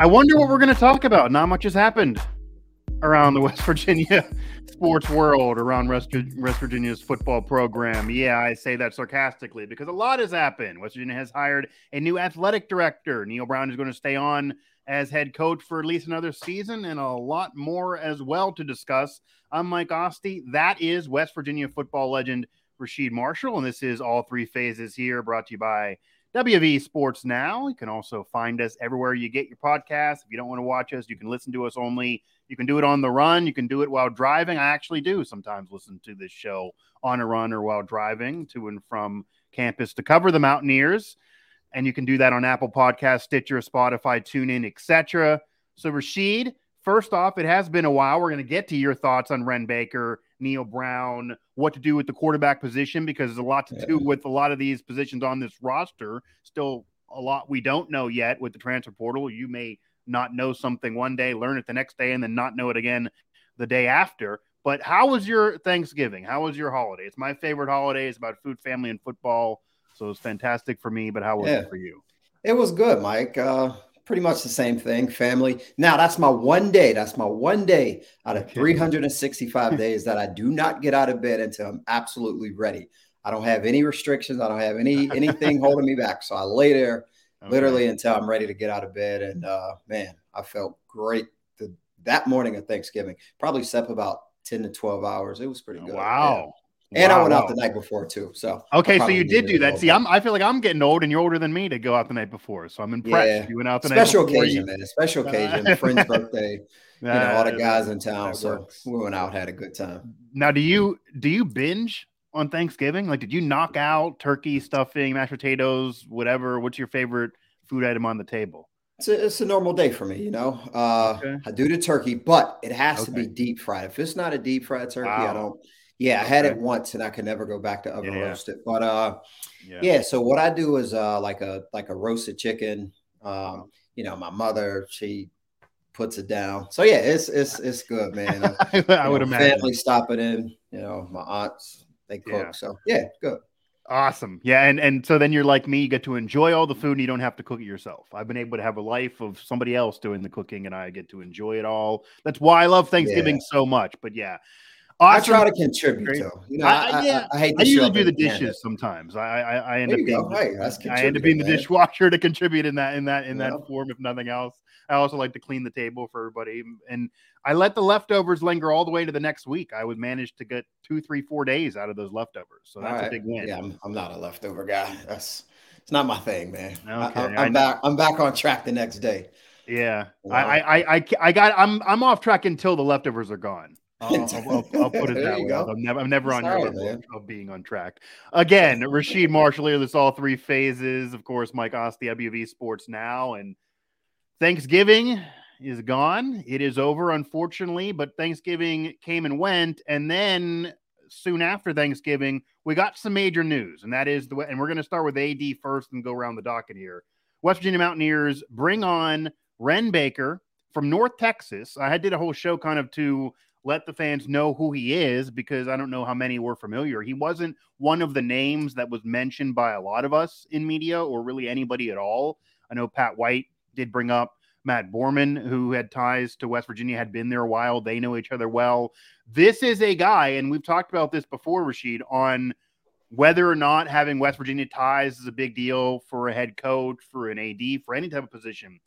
I wonder what we're going to talk about. Not much has happened around the West Virginia sports world, around West, West Virginia's football program. Yeah, I say that sarcastically because a lot has happened. West Virginia has hired a new athletic director. Neal Brown is going to stay on as head coach for at least another season and a lot more as well to discuss. I'm Mike Asti. That is West Virginia football legend Rasheed Marshall, and this is all three phases here brought to you by WV Sports Now. You can also find us everywhere you get your podcasts. If you don't want to watch us, you can listen to us only. You can do it on the run. You can do it while driving. I actually do sometimes listen to this show on a run or while driving to and from campus to cover the Mountaineers and you can do that on Apple Podcast, Stitcher, Spotify, TuneIn, etc. So, Rasheed, first off, it has been a while. We're going to get to your thoughts on Wren Baker, Neal Brown, what to do with the quarterback position because there's a lot to do with a lot of these positions on this roster. Still, a lot we don't know yet with the transfer portal. You may not know something one day, learn it the next day, and then not know it again the day after. But how was your Thanksgiving? How was your holiday? It's my favorite holiday. It's about food, family, and football. So it was fantastic for me. But how was yeah. it for you? It was good, Mike. Uh, pretty much the same thing. Family. Now that's my one day. That's my one day out of 365 days that I do not get out of bed until I'm absolutely ready. I don't have any restrictions. I don't have any anything holding me back. So I lay there okay. literally until I'm ready to get out of bed. And uh, man, I felt great the, that morning of Thanksgiving. Probably slept about 10 to 12 hours. It was pretty good. Wow. And wow, I went out the night before too. So okay, so you did do that. See, I'm I feel like I'm getting old, and you're older than me to go out the night before. So I'm impressed. Yeah. You went out the special night occasion, you. man. Special occasion, friend's birthday. You know, all the guys in town. So we went out, had a good time. Now, do you do you binge on Thanksgiving? Like, did you knock out turkey, stuffing, mashed potatoes, whatever? What's your favorite food item on the table? It's a, it's a normal day for me, you know. Uh, okay. I do the turkey, but it has okay. to be deep fried. If it's not a deep fried turkey, wow. I don't yeah, I had it once and I could never go back to oven yeah. roast it. But uh yeah. yeah. so what I do is uh like a like a roasted chicken. Um, you know, my mother, she puts it down. So yeah, it's it's it's good, man. I, I would know, imagine family stopping in, you know, my aunts, they cook. Yeah. So yeah, good. Awesome. Yeah, and and so then you're like me, you get to enjoy all the food and you don't have to cook it yourself. I've been able to have a life of somebody else doing the cooking and I get to enjoy it all. That's why I love Thanksgiving yeah. so much. But yeah, Awesome. I try to contribute though. You know, I, I, yeah, I, I hate. I usually do the dishes sometimes. I I, I end up being, hey, I end up being the man. dishwasher to contribute in that in that in that form, if nothing else. I also like to clean the table for everybody, and I let the leftovers linger all the way to the next week. I would manage to get two, three, four days out of those leftovers, so that's right. a big win. Yeah, I'm, I'm, not a leftover guy. That's it's not my thing, man. Okay, I, am back. I'm back on track the next day. Yeah, wow. I, I I I got I'm I'm off track until the leftovers are gone. I'll, I'll, I'll, put it that way. I'm never, I'm never on Sorry, your level of being on track. Again, Rasheed Marshall here. This all three phases. Of course, Mike Asti, WV Sports Now, and Thanksgiving is gone. It is over, unfortunately. But Thanksgiving came and went, and then soon after Thanksgiving, we got some major news, and that is the way. And we're going to start with AD first and go around the docket here. West Virginia Mountaineers bring on Wren Baker from North Texas. I did a whole show kind of to let the fans know who he is because I don't know how many were familiar. He wasn't one of the names that was mentioned by a lot of us in media or really anybody at all. I know Pat White did bring up Matt Borman, who had ties to West Virginia, had been there a while. They know each other well. This is a guy, and we've talked about this before, Rasheed, on whether or not having West Virginia ties is a big deal for a head coach, for an AD, for any type of position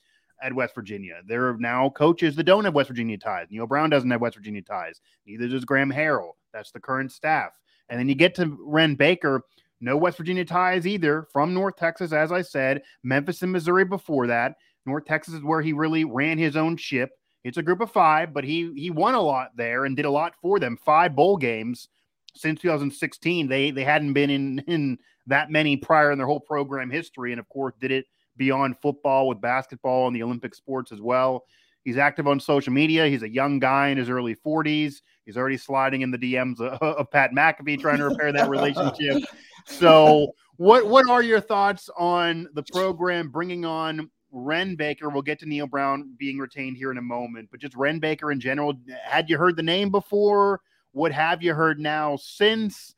at West Virginia. There are now coaches that don't have West Virginia ties. Neal Brown doesn't have West Virginia ties. Neither does Graham Harrell. That's the current staff. And then you get to Wren Baker, no West Virginia ties either from North Texas, as I said, Memphis and Missouri before that. North Texas is where he really ran his own ship. It's a group of five, but he he won a lot there and did a lot for them. Five bowl games since 2016. They they hadn't been in in that many prior in their whole program history, and of course did it beyond football with basketball and the Olympic sports as well. He's active on social media. He's a young guy in his early 40s. He's already sliding in the DMs of, of Pat McAfee trying to repair that relationship. So, what what are your thoughts on the program bringing on Wren Baker? We'll get to Neal Brown being retained here in a moment, but just Wren Baker in general. Had you heard the name before? What have you heard now since?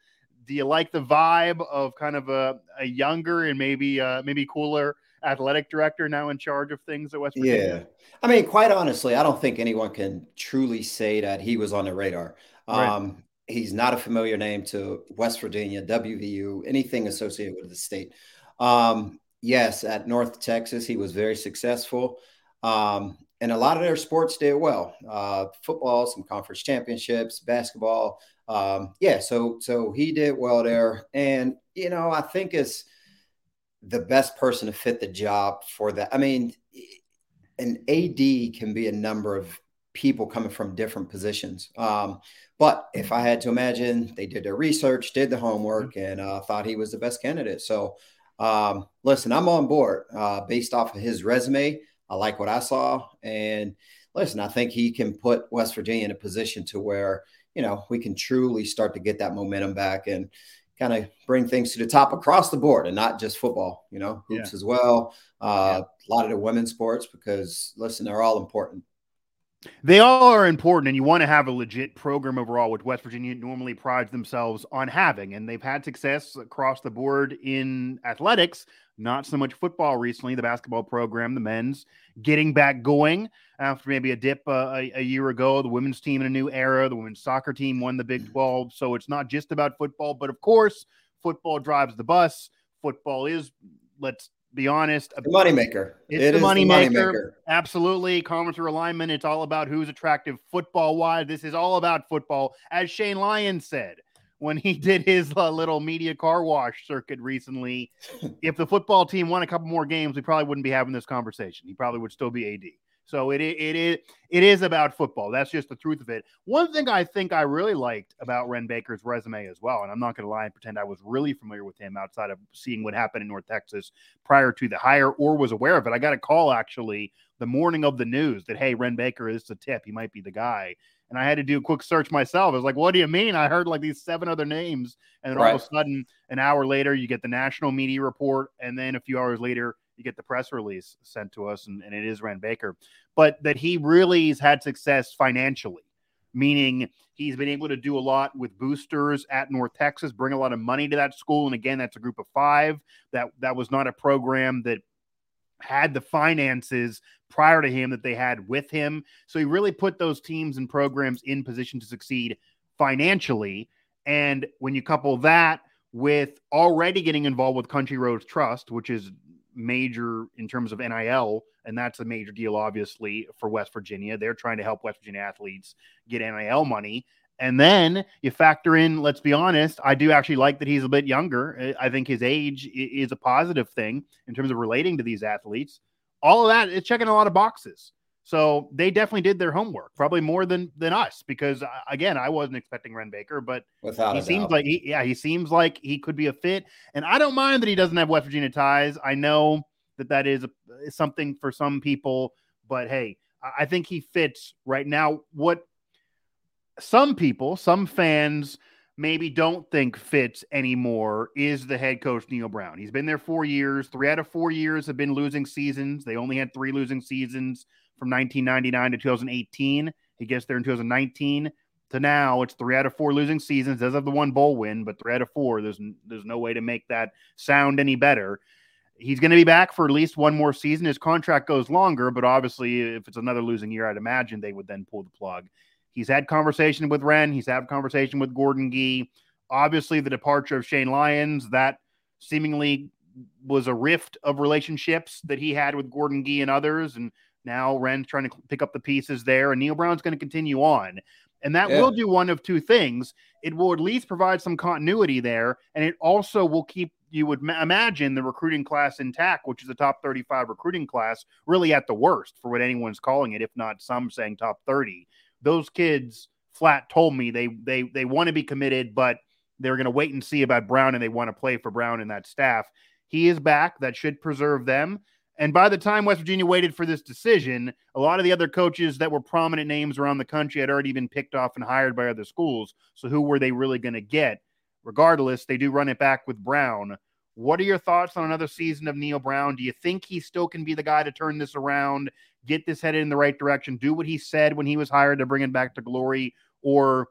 Do you like the vibe of kind of a, a younger and maybe uh, maybe cooler athletic director now in charge of things at West Virginia. Yeah, I mean, quite honestly, I don't think anyone can truly say that he was on the radar. Right. Um, he's not a familiar name to West Virginia, WVU, anything associated with the state. Um, yes, at North Texas, he was very successful. Um, and a lot of their sports did well. Uh, football, some conference championships, basketball. Um, yeah, so so he did well there, and you know I think is the best person to fit the job for that. I mean, an AD can be a number of people coming from different positions. Um, but if I had to imagine, they did their research, did the homework, mm-hmm. and uh, thought he was the best candidate. So, um, listen, I'm on board uh, based off of his resume. I like what I saw, and listen, I think he can put West Virginia in a position to where you know we can truly start to get that momentum back and kind of bring things to the top across the board, and not just football. You know, hoops yeah. as well. Uh, yeah. A lot of the women's sports because listen, they're all important. They all are important, and you want to have a legit program overall, which West Virginia normally prides themselves on having. And they've had success across the board in athletics, not so much football recently. The basketball program, the men's, getting back going after maybe a dip uh, a, a, year ago. The women's team in a new era. The women's soccer team won the Big 12. So it's not just about football, but of course, football drives the bus. Football is, let's be honest. a moneymaker. It's it the moneymaker. Money Absolutely. Conference alignment. It's all about who's attractive football wise. This is all about football. As Shane Lyons said when he did his uh, little media car wash circuit recently, if the football team won a couple more games, we probably wouldn't be having this conversation. He probably would still be AD. So it it is it is about football. That's just the truth of it. One thing I think I really liked about Wren Baker's resume as well, and I'm not going to lie and pretend I was really familiar with him outside of seeing what happened in North Texas prior to the hire or was aware of it. I got a call actually the morning of the news that hey, Wren Baker is the tip. He might be the guy. And I had to do a quick search myself. I was like, what do you mean? I heard like these seven other names. And then right. all of a sudden, an hour later, you get the national media report. And then a few hours later, you get the press release sent to us, and, and it is Wren Baker, but that he really has had success financially, meaning he's been able to do a lot with boosters at North Texas, bring a lot of money to that school. And again, that's a group of five. That that was not a program that had the finances prior to him that they had with him. So he really put those teams and programs in position to succeed financially. And when you couple that with already getting involved with Country Roads Trust, which is major in terms of NIL, and that's a major deal, obviously, for West Virginia. They're trying to help West Virginia athletes get NIL money. And then you factor in, let's be honest, I do actually like that he's a bit younger. I think his age is a positive thing in terms of relating to these athletes. All of that is checking a lot of boxes. So they definitely did their homework, probably more than than us, because uh, again, I wasn't expecting Wren Baker, but Without he seems like he, yeah, he seems like he could be a fit, and I don't mind that he doesn't have West Virginia ties. I know that that is, something for some people, but hey, I think he fits right now. What some people, some fans maybe don't think fits anymore is the head coach Neal Brown. He's been there four years. Three out of four years have been losing seasons. They only had three losing seasons from 1999 to 2018. He gets there in 2019 to now. It's three out of four losing seasons. Does have the one bowl win, but three out of four. There's there's no way to make that sound any better. He's going to be back for at least one more season. His contract goes longer, but obviously, if it's another losing year, I'd imagine they would then pull the plug. He's had conversation with Wren. He's had conversation with Gordon Gee. Obviously, the departure of Shane Lyons that seemingly was a rift of relationships that he had with Gordon Gee and others, and now Wren's trying to pick up the pieces there, and Neal Brown's going to continue on. And that yeah. will do one of two things. It will at least provide some continuity there, and it also will keep you would ma- imagine the recruiting class intact, which is a top 35 recruiting class, really at the worst for what anyone's calling it, if not some saying top 30. Those kids flat told me they they they want to be committed, but they're going to wait and see about Brown and they want to play for Brown and that staff. He is back. That should preserve them. And by the time West Virginia waited for this decision, a lot of the other coaches that were prominent names around the country had already been picked off and hired by other schools. So who were they really going to get? Regardless, they do run it back with Brown. What are your thoughts on another season of Neal Brown? Do you think he still can be the guy to turn this around, get this headed in the right direction, do what he said when he was hired to bring it back to glory? Or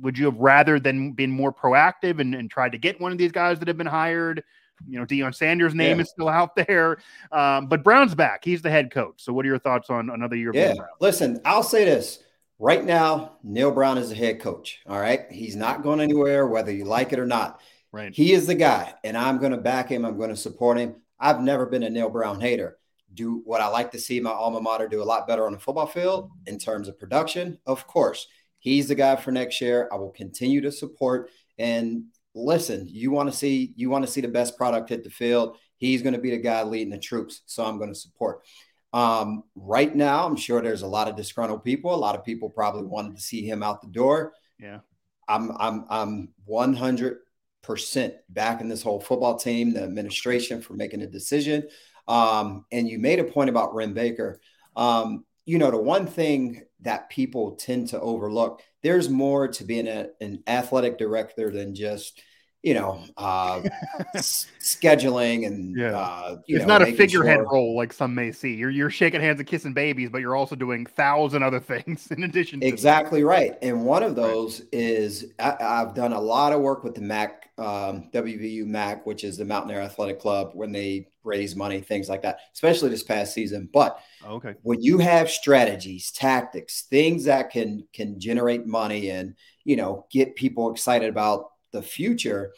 would you have rather than been more proactive and, and tried to get one of these guys that have been hired? you know, Deion Sanders' name yeah. is still out there. Um, but Brown's back. He's the head coach. So what are your thoughts on another year? Yeah. Listen, I'll say this. Right now, Neal Brown is the head coach. All right. He's not going anywhere, whether you like it or not. Right. He is the guy, and I'm going to back him. I'm going to support him. I've never been a Neal Brown hater. Do what I like to see my alma mater do a lot better on the football field in terms of production. Of course, he's the guy for next year. I will continue to support. And listen, you want to see you want to see the best product hit the field. He's going to be the guy leading the troops, so I'm going to support. Um, right now, I'm sure there's a lot of disgruntled people. A lot of people probably wanted to see him out the door. Yeah, I'm I'm I'm 100 percent back in this whole football team, the administration for making a decision. Um, and you made a point about Wren Baker. Um, you know, the one thing that people tend to overlook, there's more to being a, an athletic director than just you know, uh, scheduling and yeah. Uh, it's know, not a figurehead sure. role like some may see. You're you're shaking hands and kissing babies, but you're also doing thousand other things in addition. exactly right. And one of those right. is I, have done a lot of work with the MAC, um, WVU MAC, which is the Mountaineer Athletic Club, when they raise money, things like that, especially this past season. But okay, when you have strategies, tactics, things that can can generate money and you know get people excited about the future,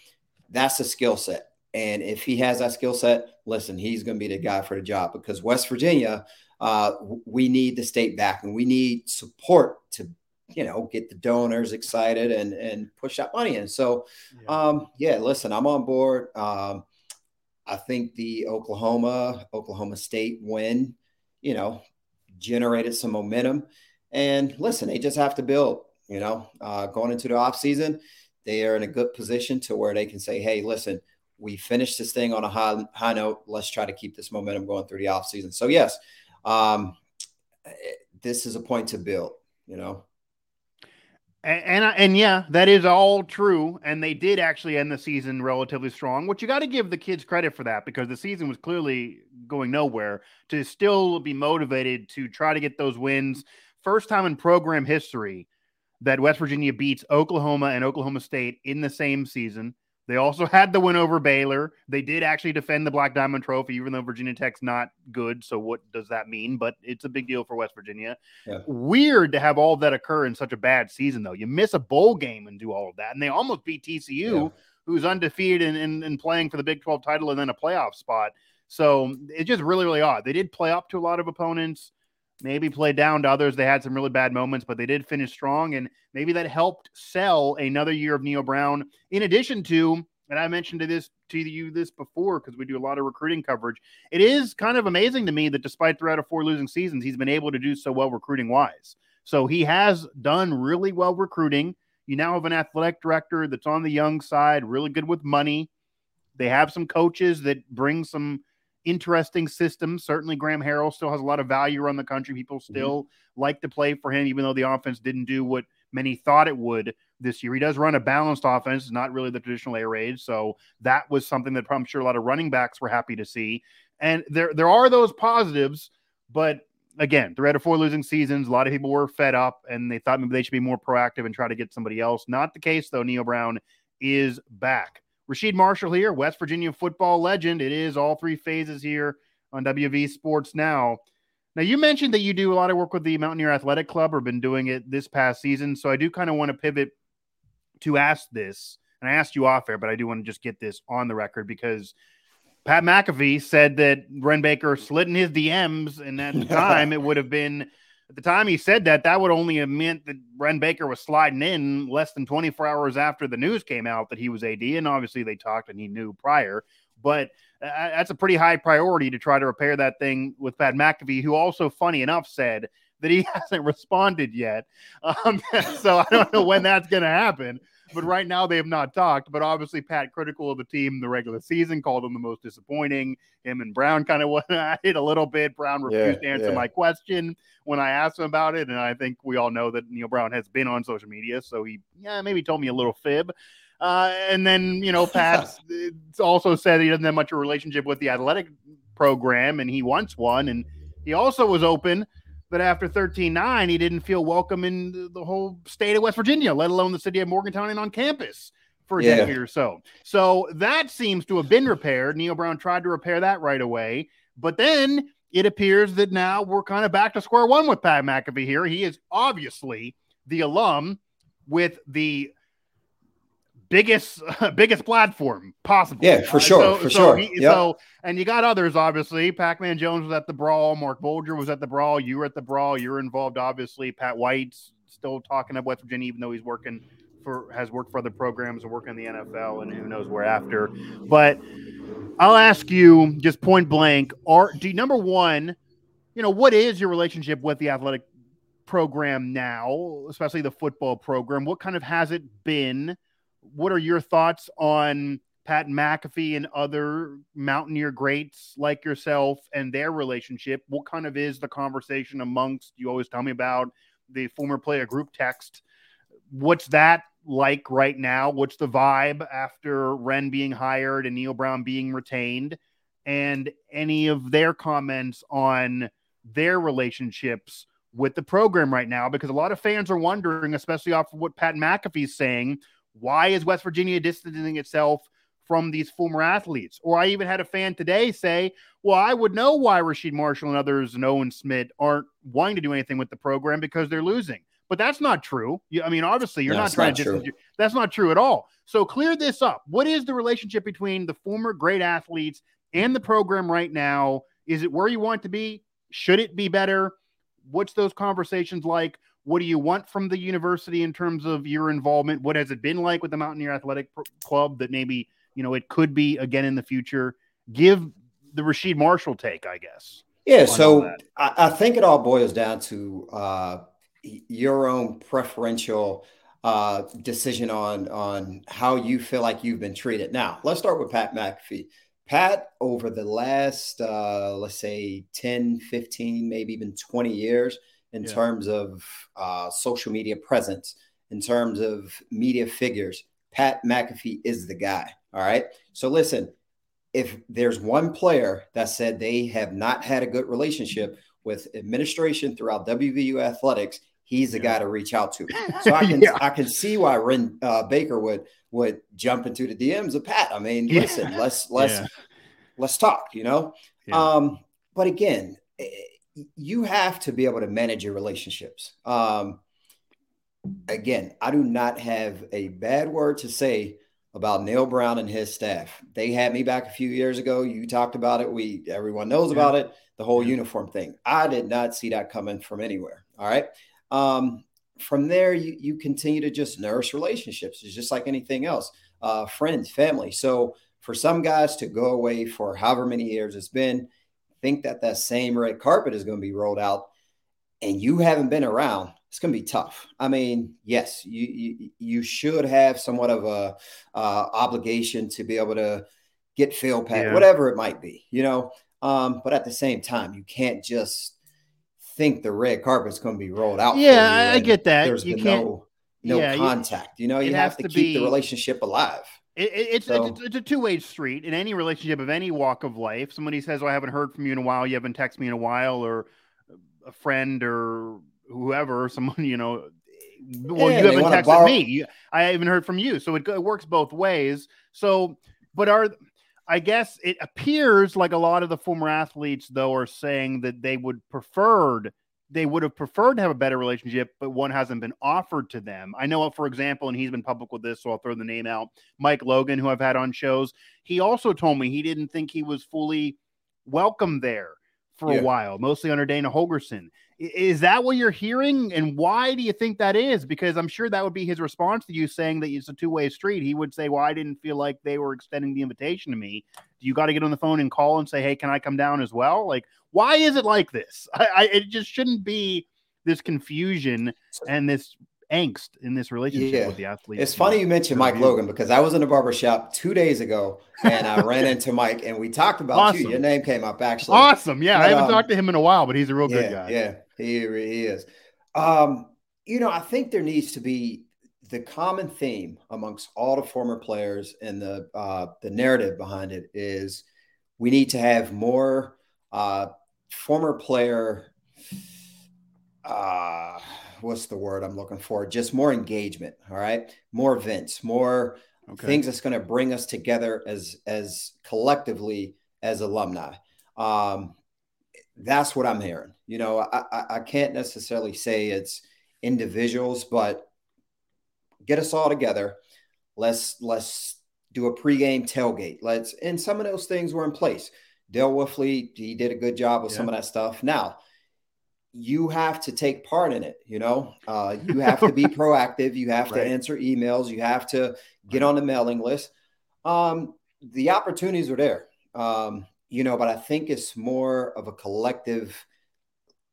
that's a skill set. And if he has that skill set, listen, he's going to be the guy for the job because West Virginia, uh, we need the state back and we need support to, you know, get the donors excited and and push that money in. So, yeah, um, yeah listen, I'm on board. Um, I think the Oklahoma Oklahoma State win, you know, generated some momentum. And listen, they just have to build. You know, uh, going into the off season, they are in a good position to where they can say, hey, listen, we finished this thing on a high, high note. Let's try to keep this momentum going through the offseason. So, yes, um, this is a point to build, you know. And, and, and yeah, that is all true. And they did actually end the season relatively strong, which you got to give the kids credit for that because the season was clearly going nowhere. To still be motivated to try to get those wins, first time in program history that West Virginia beats Oklahoma and Oklahoma State in the same season. They also had the win over Baylor. They did actually defend the Black Diamond Trophy, even though Virginia Tech's not good. So, what does that mean? But it's a big deal for West Virginia. Yeah. Weird to have all that occur in such a bad season, though. You miss a bowl game and do all of that. And they almost beat TCU, yeah. who's undefeated and, and, and playing for the Big 12 title and then a playoff spot. So, it's just really, really odd. They did play up to a lot of opponents maybe play down to others. They had some really bad moments, but they did finish strong, and maybe that helped sell another year of Neal Brown. In addition to, and I mentioned to this to you this before because we do a lot of recruiting coverage. It is kind of amazing to me that despite three out of four losing seasons, he's been able to do so well recruiting wise. So he has done really well recruiting. You now have an athletic director that's on the young side, really good with money. They have some coaches that bring some interesting system. Certainly, Graham Harrell still has a lot of value around the country. People mm-hmm. still mm-hmm. like to play for him, even though the offense didn't do what many thought it would this year. He does run a balanced offense, not really the traditional air raid. So that was something that I'm sure a lot of running backs were happy to see. And there, there are those positives, but again, three out of four losing seasons, a lot of people were fed up and they thought maybe they should be more proactive and try to get somebody else. Not the case, though. Neal Brown is back. Rasheed Marshall here, West Virginia football legend. It is all three phases here on WV Sports Now. Now, you mentioned that you do a lot of work with the Mountaineer Athletic Club or been doing it this past season. So I do kind of want to pivot to ask this. And I asked you off air, but I do want to just get this on the record because Pat McAfee said that Wren Baker slid in his DMs, and at the time it would have been at the time he said that, that would only have meant that Wren Baker was sliding in less than 24 hours after the news came out that he was AD. And obviously they talked and he knew prior. But that's a pretty high priority to try to repair that thing with Pat McAfee, who also, funny enough, said that he hasn't responded yet. Um, so I don't know when that's going to happen but right now they have not talked. But obviously, Pat critical of the team in the regular season, called them the most disappointing. Him and Brown kind of went at it a little bit. Brown refused yeah, to answer yeah. my question when I asked him about it, and I think we all know that Neal Brown has been on social media, so he yeah maybe told me a little fib. Uh, and then you know Pat also said he doesn't have much of a relationship with the athletic program, and he wants one, and he also was open that after 13-9, he didn't feel welcome in the whole state of West Virginia, let alone the city of Morgantown and on campus for a yeah. decade or so. So that seems to have been repaired. neal Brown tried to repair that right away, but then it appears that now we're kind of back to square one with Pat McAfee here. He is obviously the alum with the biggest biggest platform possible. Yeah, for uh, sure, so, for so sure. He, yep. So, and you got others, obviously. Pac-Man Jones was at the brawl. Marc Bulger was at the brawl. You were at the brawl. You're involved, obviously. Pat White's still talking at West Virginia, even though he's working for has worked for other programs and working in the NFL, and who knows where after. But I'll ask you just point blank: Are do you, number one, you know, what is your relationship with the athletic program now, especially the football program? What kind of has it been? What are your thoughts on Pat McAfee and other Mountaineer greats like yourself and their relationship? What kind of is the conversation amongst you always tell me about the former player group text? What's that like right now? What's the vibe after Wren being hired and Neal Brown being retained? And any of their comments on their relationships with the program right now? Because a lot of fans are wondering, especially off of what Pat McAfee's saying, why is West Virginia distancing itself from these former athletes? Or I even had a fan today say, well, I would know why Rasheed Marshall and others and Owen Schmitt aren't wanting to do anything with the program because they're losing. But that's not true. I mean, obviously, you're no, not trying not to distance. True. That's not true at all. So clear this up. What is the relationship between the former great athletes and the program right now? Is it where you want to be? Should it be better? What's those conversations like? What do you want from the university in terms of your involvement? What has it been like with the Mountaineer Athletic Club that maybe, you know, it could be again in the future? Give the Rasheed Marshall take, I guess. Yeah, so I, I, think it all boils down to uh, your own preferential uh, decision on on how you feel like you've been treated. Now, let's start with Pat McAfee. Pat, over the last, uh, let's say 10, 15, maybe even 20 years, in yeah. terms of uh, social media presence, in terms of media figures, Pat McAfee is the guy. All right. So listen, if there's one player that said they have not had a good relationship with administration throughout WVU athletics, he's the yeah. guy to reach out to. So I can yeah. I can see why Wren uh, Baker would would jump into the DMs of Pat. I mean, listen, let's let's let's talk. You know, um, but again, you have to be able to manage your relationships. Um, again, I do not have a bad word to say about Neal Brown and his staff. They had me back a few years ago. You talked about it. We everyone knows about it. The whole uniform thing. I did not see that coming from anywhere. All right. Um, from there, you, you continue to just nourish relationships. It's just like anything else, uh, friends, family. So for some guys to go away for however many years it's been, think that that same red carpet is going to be rolled out, and you haven't been around, it's going to be tough. I mean, yes, you you, you should have somewhat of a uh, obligation to be able to get field pack, yeah. whatever it might be, you know. Um, but at the same time, you can't just think the red carpet's going to be rolled out. Yeah, I get that. There's you can't, no no yeah, contact. You, you know, you have to, to keep be, the relationship alive. It, it's, so, it's, it's a two way street in any relationship of any walk of life. Somebody says, "Oh, I haven't heard from you in a while. You haven't texted me in a while," or a friend or whoever, someone you know. Well, yeah, you haven't texted borrow- me. I haven't heard from you, so it, it works both ways. So, but are I guess it appears like a lot of the former athletes, though, are saying that they would preferred they would have preferred to have a better relationship, but one hasn't been offered to them. I know, for example, and he's been public with this, so I'll throw the name out. Mike Logan, who I've had on shows, he also told me he didn't think he was fully welcome there for yeah. a while, mostly under Dana Holgorsen. Is that what you're hearing? And why do you think that is? Because I'm sure that would be his response to you saying that it's a two way street. He would say, Well, I didn't feel like they were extending the invitation to me. You got to get on the phone and call and say, Hey, can I come down as well? Like, why is it like this? I, I it just shouldn't be this confusion and this angst in this relationship yeah. with the athlete. It's funny you mentioned Mike Logan because I was in a barber shop two days ago and I ran into Mike and we talked about awesome. you. Your name came up actually. Awesome. Yeah. But, I haven't um, talked to him in a while, but he's a real yeah, good guy. Yeah, he, he is. Um, you know, I think there needs to be the common theme amongst all the former players and the uh, the narrative behind it is we need to have more uh, former player uh, what's the word I'm looking for? Just more engagement. All right. More events, more okay. things that's going to bring us together as as collectively as alumni. Um, that's what I'm hearing. You know, I, I, I can't necessarily say it's individuals, but get us all together. Let's let's do a pregame tailgate. Let's and some of those things were in place. Dale Wolfley, he did a good job with yeah. some of that stuff. Now, you have to take part in it. You know, uh, you have to be proactive. You have right. to answer emails. You have to get on the mailing list. Um, the opportunities are there, um, you know, but I think it's more of a collective.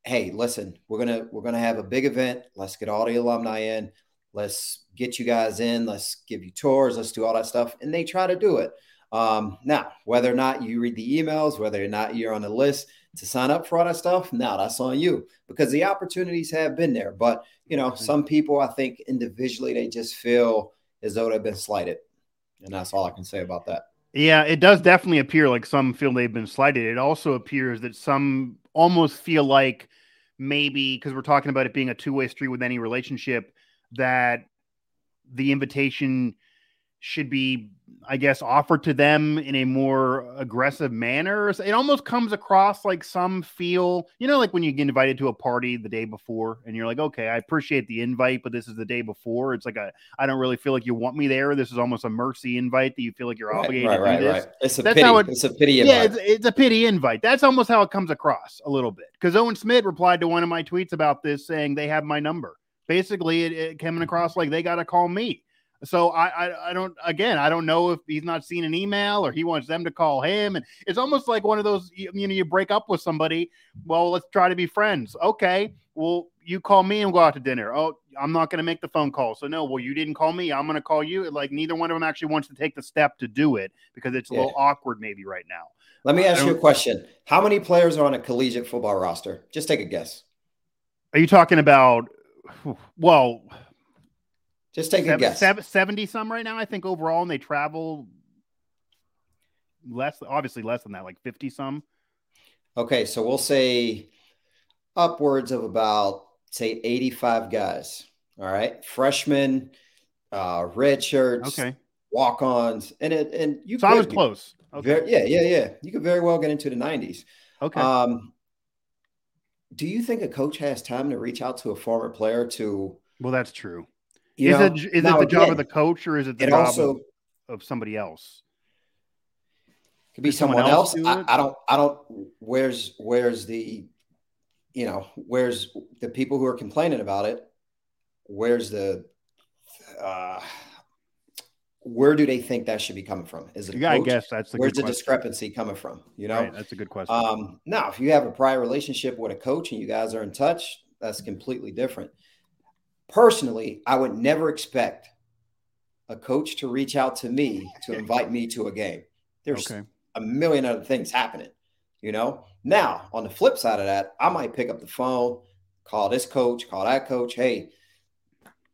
Hey, listen, we're gonna we're gonna have a big event. Let's get all the alumni in. Let's get you guys in. Let's give you tours. Let's do all that stuff, and they try to do it. Um, now, whether or not you read the emails, whether or not you're on the list to sign up for all that stuff, now that's on you because the opportunities have been there. But you know, mm-hmm. some people I think individually they just feel as though they've been slighted. And that's all I can say about that. Yeah, it does definitely appear like some feel they've been slighted. It also appears that some almost feel like maybe because we're talking about it being a two-way street with any relationship that the invitation should be I guess, offered to them in a more aggressive manner. It almost comes across like some feel, you know, like when you get invited to a party the day before and you're like, okay, I appreciate the invite, but this is the day before. It's like a, I don't really feel like you want me there. This is almost a mercy invite that you feel like you're right, obligated right, to right, do this. Right. It's a That's pity. How it, it's a pity invite. Yeah, it's, it's a pity invite. That's almost how it comes across a little bit. Because Owen Schmitt replied to one of my tweets about this saying they have my number. Basically, it, it coming across like they got to call me. So I, I, I don't again I don't know if he's not seen an email or he wants them to call him and it's almost like one of those you, you know you break up with somebody well let's try to be friends okay well you call me and go out to dinner oh I'm not going to make the phone call so no well you didn't call me I'm going to call you like neither one of them actually wants to take the step to do it because it's a yeah. little awkward maybe right now. Let me uh, ask you a question: How many players are on a collegiate football roster? Just take a guess. Are you talking about? Well, just take seven, a guess. 70 some right now, I think, overall, and they travel less, obviously less than that, like 50 some. Okay, so we'll say upwards of about, say, 85 guys. All right. Freshmen, uh, red shirts, okay. walk ons. And it, and you so could, I was close. Okay. Very, yeah, yeah, yeah. You could very well get into the 90s. Okay. Um, do you think a coach has time to reach out to a former player to? Well, that's true. Is know, it is it the job of the coach or is it the it job also, of, somebody else? Could be someone, someone, else. I, I, don't. I don't. Where's Where's the, you know, where's the people who are complaining about it? Where's the, uh, where do they think that should be coming from? Is it? Yeah, I guess that's the where's the question. discrepancy coming from? You know, right, that's a good question. Um, now, if you have a prior relationship with a coach and you guys are in touch, that's completely different personally, I would never expect a coach to reach out to me to invite me to a game. There's okay. a million other things happening, you know. Now, on the flip side of that, I might pick up the phone, call this coach, call that coach, hey,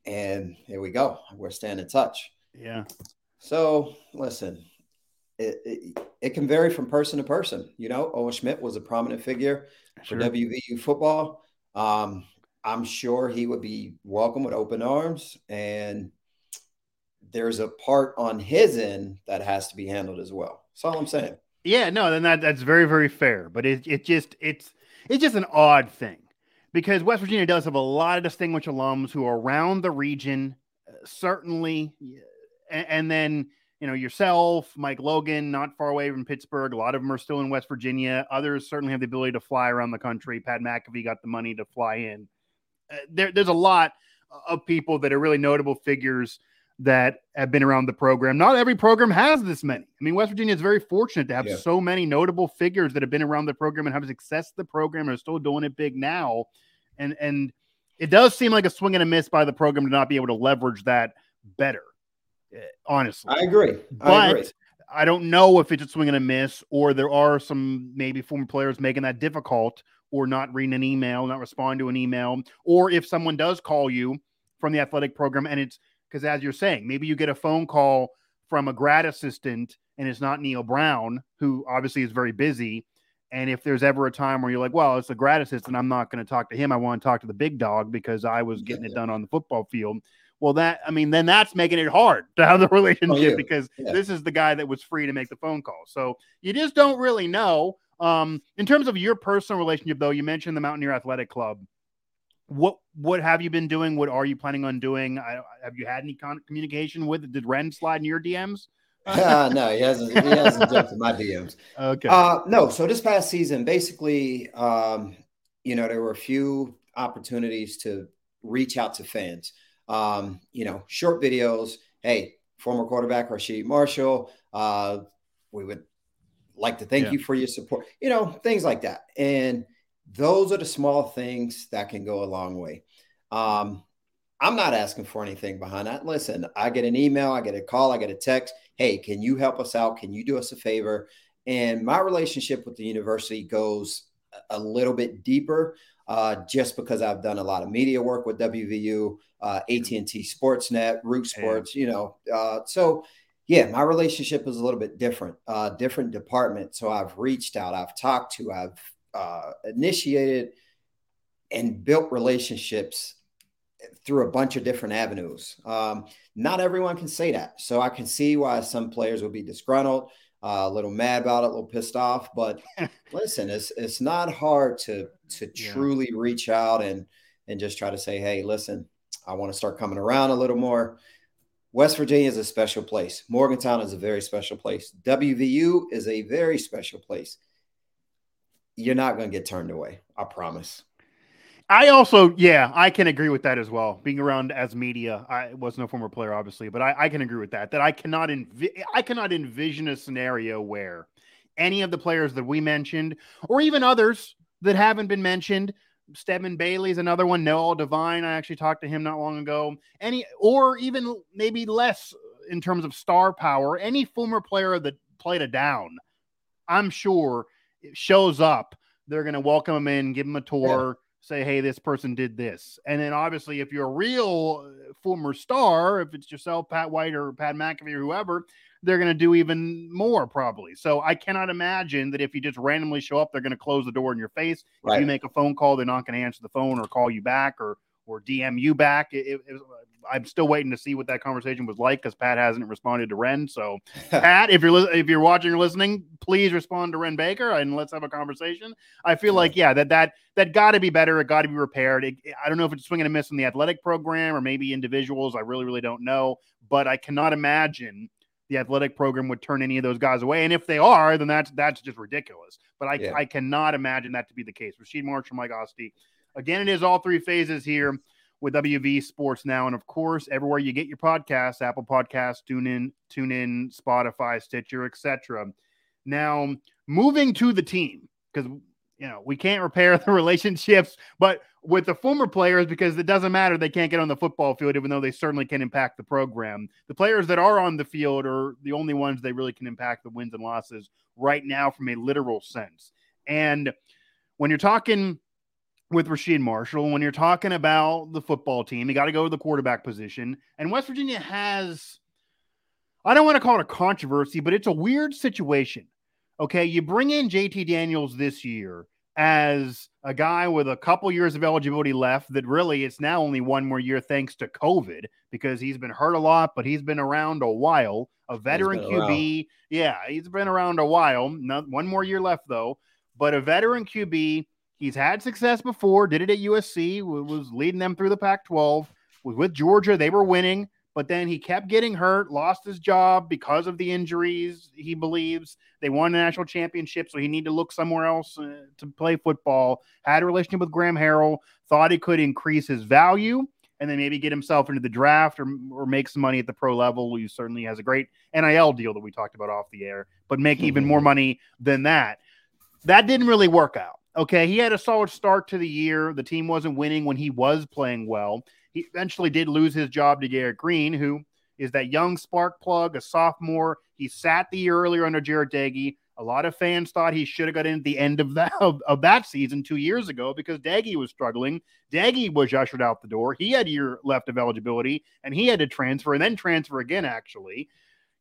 and here we go. We're staying in touch. Yeah. So listen, it, it, it, can vary from person to person. You know, Owen Schmitt was a prominent figure sure. for WVU football. Um, I'm sure he would be welcome with open arms. And there's a part on his end that has to be handled as well. That's all I'm saying. Yeah, no, then that that's very, very fair. But it it just it's it's just an odd thing because West Virginia does have a lot of distinguished alums who are around the region, uh, certainly, and, and then you know, yourself, Mike Logan, not far away from Pittsburgh. A lot of them are still in West Virginia. Others certainly have the ability to fly around the country. Pat McAfee got the money to fly in. Uh, there, there's a lot of people that are really notable figures that have been around the program. Not every program has this many. I mean, West Virginia is very fortunate to have yeah. so many notable figures that have been around the program and have success the program and are still doing it big now. And and it does seem like a swing and a miss by the program to not be able to leverage that better. Honestly, I agree. But I, agree. I don't know if it's a swing and a miss or there are some maybe former players making that difficult or not reading an email, not responding to an email, or if someone does call you from the athletic program and it's because as you're saying, maybe you get a phone call from a grad assistant and it's not Neal Brown, who obviously is very busy. And if there's ever a time where you're like, well, it's a grad assistant, I'm not going to talk to him. I want to talk to the big dog because I was getting it done on the football field. Well, that I mean, then that's making it hard to have the relationship oh, yeah. because yeah. this is the guy that was free to make the phone call. So you just don't really know. Um, in terms of your personal relationship, though, you mentioned the Mountaineer Athletic Club. What what have you been doing? What are you planning on doing? I, have you had any con- communication with? Did Wren slide in your DMs? uh, no, he hasn't. He hasn't jumped in my DMs. Okay. Uh, no. So this past season, basically, um, you know, there were a few opportunities to reach out to fans. Um, you know, short videos. Hey, former quarterback Rasheed Marshall. Uh, we would like to thank yeah. you for your support. You know, things like that. And those are the small things that can go a long way. Um, I'm not asking for anything behind that. Listen, I get an email, I get a call, I get a text. Hey, can you help us out? Can you do us a favor? And my relationship with the university goes a little bit deeper, uh, just because I've done a lot of media work with WVU, uh, AT&T Sportsnet, Root Sports. You know, uh, so yeah, my relationship is a little bit different, uh, different department. So I've reached out, I've talked to, I've uh, initiated and built relationships through a bunch of different avenues. Um, not everyone can say that. So I can see why some players would be disgruntled, uh, a little mad about it, a little pissed off. But listen, it's it's not hard to to yeah. truly reach out and and just try to say, hey, listen, I want to start coming around a little more. West Virginia is a special place. Morgantown is a very special place. WVU is a very special place. You're not going to get turned away. I promise. I also, yeah, I can agree with that as well. Being around as media, I was no former player, obviously, but I, I can agree with that. That I cannot envi- I cannot envision a scenario where any of the players that we mentioned, or even others that haven't been mentioned, Stedman Bailey's another one. Noel Devine, I actually talked to him not long ago. Any, or even maybe less in terms of star power. Any former player that played a down, I'm sure shows up. They're going to welcome him in, give him a tour. Yeah say, hey, this person did this. And then obviously, if you're a real uh, former star, if it's yourself, Pat White or Pat McAfee or whoever, they're going to do even more probably. So I cannot imagine that if you just randomly show up, they're going to close the door in your face. Right. If you make a phone call, they're not going to answer the phone or call you back or or DM you back. It, it, I'm still waiting to see what that conversation was like because Pat hasn't responded to Wren. So, Pat, if you're if you're watching or listening, please respond to Wren Baker and let's have a conversation. I feel like yeah, that that that got to be better. It got to be repaired. It, I don't know if it's swinging a miss in the athletic program or maybe individuals. I really really don't know, but I cannot imagine the athletic program would turn any of those guys away. And if they are, then that's that's just ridiculous. But I, yeah. I cannot imagine that to be the case. Rasheed Marshall, Mike Asti. Again, it is all three phases here with WV Sports now, and of course, everywhere you get your podcasts, Apple Podcasts, TuneIn, TuneIn, Spotify, Stitcher, etc. Now, moving to the team because you know we can't repair the relationships, but with the former players because it doesn't matter they can't get on the football field even though they certainly can impact the program. The players that are on the field are the only ones they really can impact the wins and losses right now from a literal sense. And when you're talking with Rasheed Marshall. When you're talking about the football team, you got to go to the quarterback position. And West Virginia has, I don't want to call it a controversy, but it's a weird situation. Okay. You bring in JT Daniels this year as a guy with a couple years of eligibility left that really it's now only one more year thanks to COVID because he's been hurt a lot, but he's been around a while. A veteran QB. Yeah, he's been around a while. Not one more year left though, but a veteran QB He's had success before, did it at USC, was leading them through the Pac 12, was with Georgia. They were winning, but then he kept getting hurt, lost his job because of the injuries, he believes. They won the national championship, so he needed to look somewhere else uh, to play football. Had a relationship with Graham Harrell, thought he could increase his value and then maybe get himself into the draft or, or make some money at the pro level. He certainly has a great NIL deal that we talked about off the air, but make even more money than that. That didn't really work out. Okay, he had a solid start to the year. The team wasn't winning when he was playing well. He eventually did lose his job to Garrett Greene, who is that young spark plug, a sophomore. He sat the year earlier under Jarret Doege. A lot of fans thought he should have got in at the end of that of, of that season two years ago because Doege was struggling. Doege was ushered out the door. He had a year left of eligibility, and he had to transfer and then transfer again. Actually,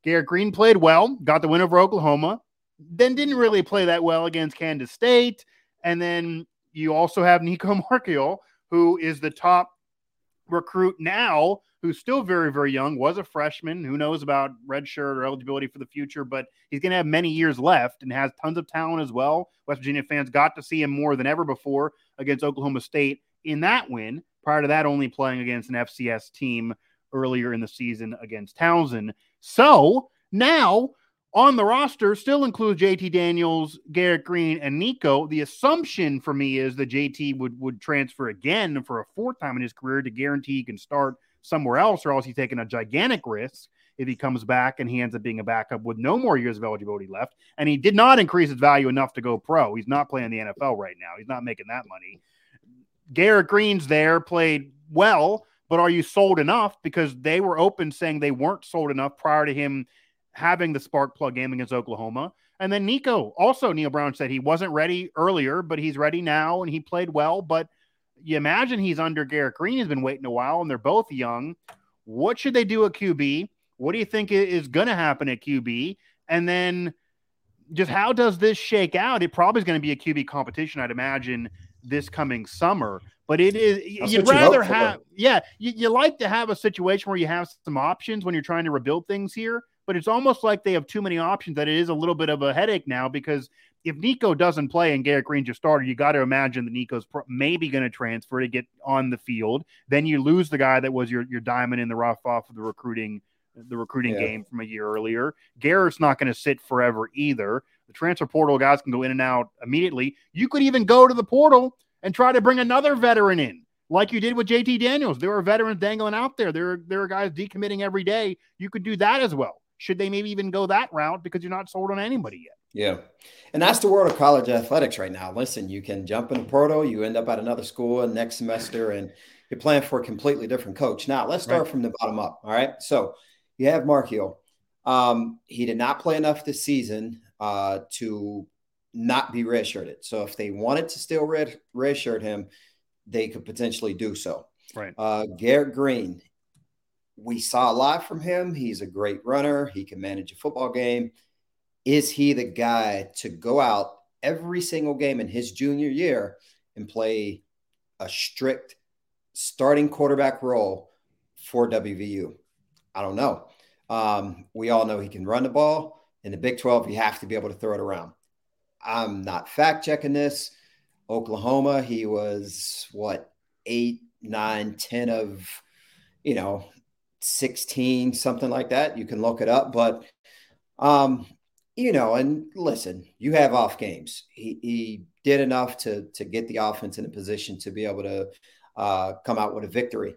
Garrett Greene played well, got the win over Oklahoma, then didn't really play that well against Kansas State and then you also have Nico Marchiol, who is the top recruit now who's still very, very young, was a freshman. Who knows about redshirt or eligibility for the future, but he's going to have many years left and has tons of talent as well. West Virginia fans got to see him more than ever before against Oklahoma State in that win. Prior to that, only playing against an FCS team earlier in the season against Towson. So now on the roster still includes JT Daniels, Garrett Greene, and Nico. The assumption for me is that JT would would transfer again for a fourth time in his career to guarantee he can start somewhere else, or else he's taking a gigantic risk if he comes back and he ends up being a backup with no more years of eligibility left. And he did not increase his value enough to go pro. He's not playing the NFL right now. He's not making that money. Garrett Greene's there, played well, but are you sold enough? Because they were open saying they weren't sold enough prior to him having the spark plug game against Oklahoma. And then Nico, also Neal Brown said he wasn't ready earlier, but he's ready now and he played well. But you imagine he's under Garrett Greene, he's been waiting a while, and they're both young. What should they do at QB? What do you think is going to happen at QB? And then just how does this shake out? It probably is going to be a QB competition, I'd imagine, this coming summer. But it is That's you'd rather you have, yeah, you, you like to have a situation where you have some options when you're trying to rebuild things here but it's almost like they have too many options that it is a little bit of a headache now because if Nico doesn't play and Garrett Greene just started, you got to imagine that Nico's maybe going to transfer to get on the field. Then you lose the guy that was your your diamond in the rough off of the recruiting the recruiting yeah. game from a year earlier. Garrett's not going to sit forever either. The transfer portal guys can go in and out immediately. You could even go to the portal and try to bring another veteran in, like you did with JT Daniels. There are veterans dangling out there. There are, there are guys decommitting every day. You could do that as well. Should they maybe even go that route because you're not sold on anybody yet? Yeah. And that's the world of college athletics right now. Listen, you can jump in the portal, you end up at another school next semester, and you're playing for a completely different coach. Now, let's start right. from the bottom up. All right. So you have Marchiol. Um, he did not play enough this season uh, to not be redshirted. So if they wanted to still red redshirt him, they could potentially do so. Right. Uh, Garrett Greene, we saw a lot from him. He's a great runner. He can manage a football game. Is he the guy to go out every single game in his junior year and play a strict starting quarterback role for WVU? I don't know. Um, we all know he can run the ball. In the Big 12, you have to be able to throw it around. I'm not fact checking this. Oklahoma, he was what, eight, nine, 10 of, you know, 16, something like that. You can look it up. But, um, you know, and listen, you have off games. He, he did enough to to get the offense in a position to be able to uh, come out with a victory.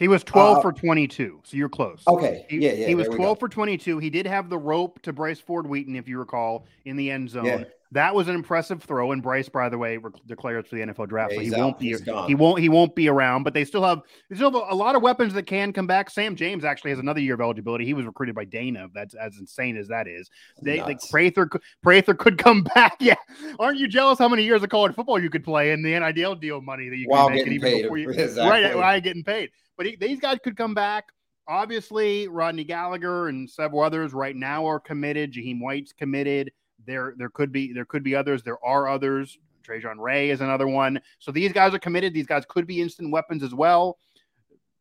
He was 12 uh, for 22, so you're close. Okay. He, yeah, yeah. He was 12 for 22. He did have the rope to Bryce Ford Wheaton, if you recall, in the end zone. Yeah. That was an impressive throw, and Bryce, by the way, declares for the NFL draft, yeah, so he won't be he won't he won't be around. But they still have they still have a lot of weapons that can come back. Sam James actually has another year of eligibility. He was recruited by Dana. That's as insane as that is. They like Prather Prather could come back. Yeah, aren't you jealous how many years of college football you could play and the NIL deal money that you While can make even before you exactly. right while getting paid? But he, these guys could come back. Obviously, Rodney Gallagher and several others right now are committed. Jaheim White's committed. There, there could be there could be others. There are others. Trajan Ray is another one. So these guys are committed. These guys could be instant weapons as well.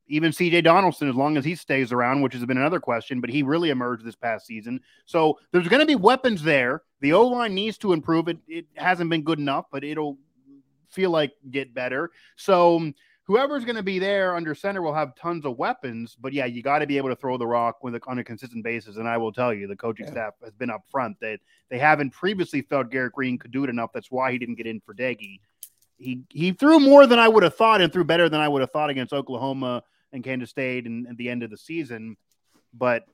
Even CJ Donaldson, as long as he stays around, which has been another question, but he really emerged this past season. So there's going to be weapons there. The O line needs to improve. It it hasn't been good enough, but it'll feel like get better. So whoever's going to be there under center will have tons of weapons. But yeah, you got to be able to throw the rock with a, on a consistent basis. And I will tell you, the coaching yeah. staff has been up front that they haven't previously felt Garrett Greene could do it enough. That's why he didn't get in for Doege. He he threw more than I would have thought and threw better than I would have thought against Oklahoma and Kansas State and at the end of the season. But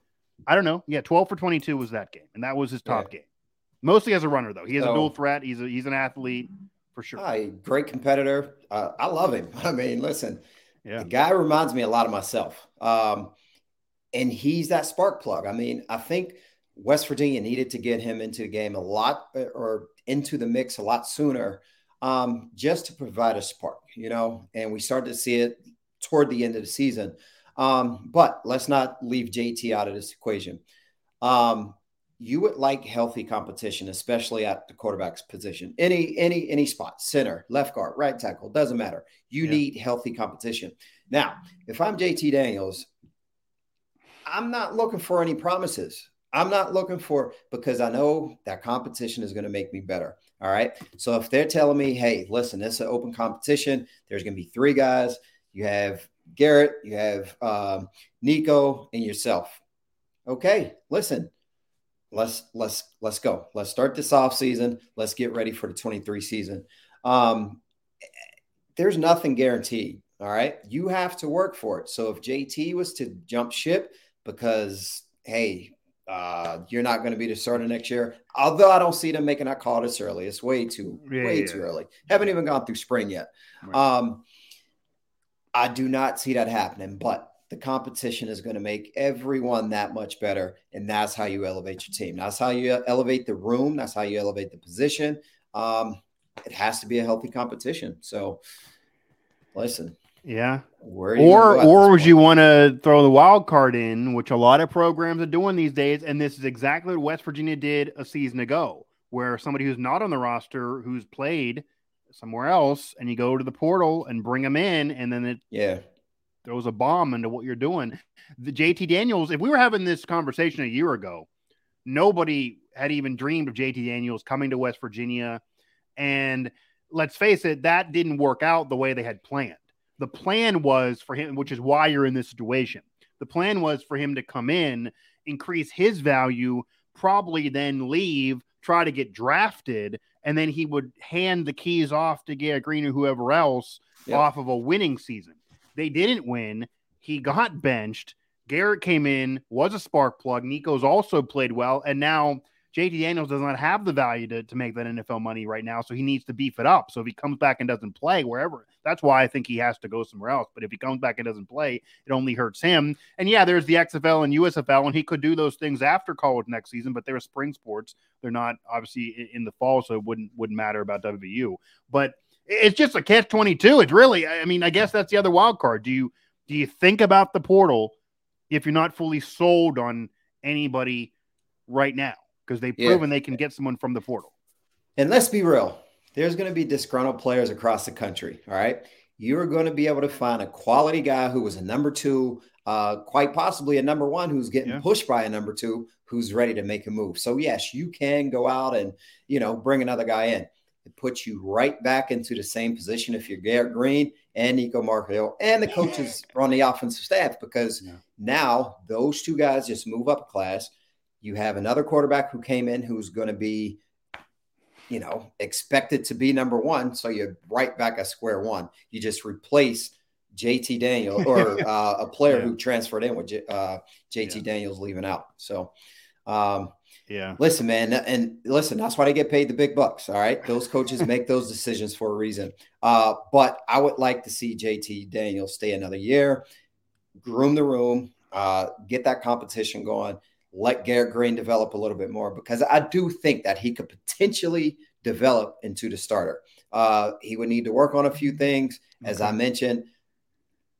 I don't know. Yeah, 12 for 22 was that game, and that was his top yeah. game. Mostly as a runner, though. He has so, a dual threat. He's a, he's an athlete mm-hmm. For sure. Hi, great competitor. Uh, I love him. I mean, listen, yeah. the guy reminds me a lot of myself. Um, and he's that spark plug. I mean, I think West Virginia needed to get him into the game a lot uh, or into the mix a lot sooner um, just to provide a spark, you know, and we started to see it toward the end of the season. Um, but let's not leave JT out of this equation. Um, you would like healthy competition, especially at the quarterback's position. Any any any spot, center, left guard, right tackle, doesn't matter. You yeah. need healthy competition. Now, if I'm JT Daniels, I'm not looking for any promises. I'm not looking for because I know that competition is going to make me better. All right. So if they're telling me, hey, listen, it's an open competition, there's going to be three guys. You have Garrett, you have um, Nico, and yourself. Okay, listen, let's let's let's go. Let's start this off season. Let's get ready for the 23 season. Um, there's nothing guaranteed. All right. You have to work for it. So if JT was to jump ship because, hey, uh, you're not going to be the starter next year, although I don't see them making that call this early. It's way too, yeah, way yeah. too early. Haven't even gone through spring yet. Right. Um, I do not see that happening, but the competition is going to make everyone that much better. And that's how you elevate your team. That's how you elevate the room. That's how you elevate the position. Um, it has to be a healthy competition. So, listen. Yeah. or or would you want to throw the wild card in, which a lot of programs are doing these days, and this is exactly what West Virginia did a season ago, where somebody who's not on the roster who's played somewhere else, and you go to the portal and bring them in, and then it yeah throws a bomb into what you're doing. The JT Daniels, if we were having this conversation a year ago, nobody had even dreamed of JT Daniels coming to West Virginia, and let's face it, that didn't work out the way they had planned the plan was for him, which is why you're in this situation. The plan was for him to come in, increase his value, probably then leave, try to get drafted, and then he would hand the keys off to Garrett Greene or whoever else yep. off of a winning season. They didn't win. He got benched. Garrett came in, was a spark plug. Nico's also played well, and now JT Daniels does not have the value to, to make that NFL money right now, so he needs to beef it up. So if he comes back and doesn't play wherever, that's why I think he has to go somewhere else. But if he comes back and doesn't play, it only hurts him. And yeah, there's the XFL and USFL, and he could do those things after college next season, but they're spring sports. They're not obviously in the fall, so it wouldn't wouldn't matter about WVU. But it's just a catch twenty two. It's really, I mean, I guess that's the other wild card. Do you do you think about the portal if you're not fully sold on anybody right now? because they've yeah. proven they can get someone from the portal. And let's be real, there's going to be disgruntled players across the country. All right. You're going to be able to find a quality guy who was a number two, uh, quite possibly a number one who's getting yeah. pushed by a number two who's ready to make a move. So, yes, you can go out and, you know, bring another guy in. It puts you right back into the same position if you're Garrett Greene and Nico Marchiol and the coaches on the offensive staff because yeah. now those two guys just move up a class – you have another quarterback who came in who's going to be, you know, expected to be number one. So you're right back at square one. You just replace JT Daniel or uh, a player yeah. who transferred in with J, uh, JT yeah. Daniels leaving out. So, um, yeah. Listen, man, and listen, that's why they get paid the big bucks. All right. Those coaches make those decisions for a reason. Uh, but I would like to see JT Daniels stay another year, groom the room, uh, get that competition going let Garrett Greene develop a little bit more because I do think that he could potentially develop into the starter. Uh, he would need to work on a few things. As I mentioned,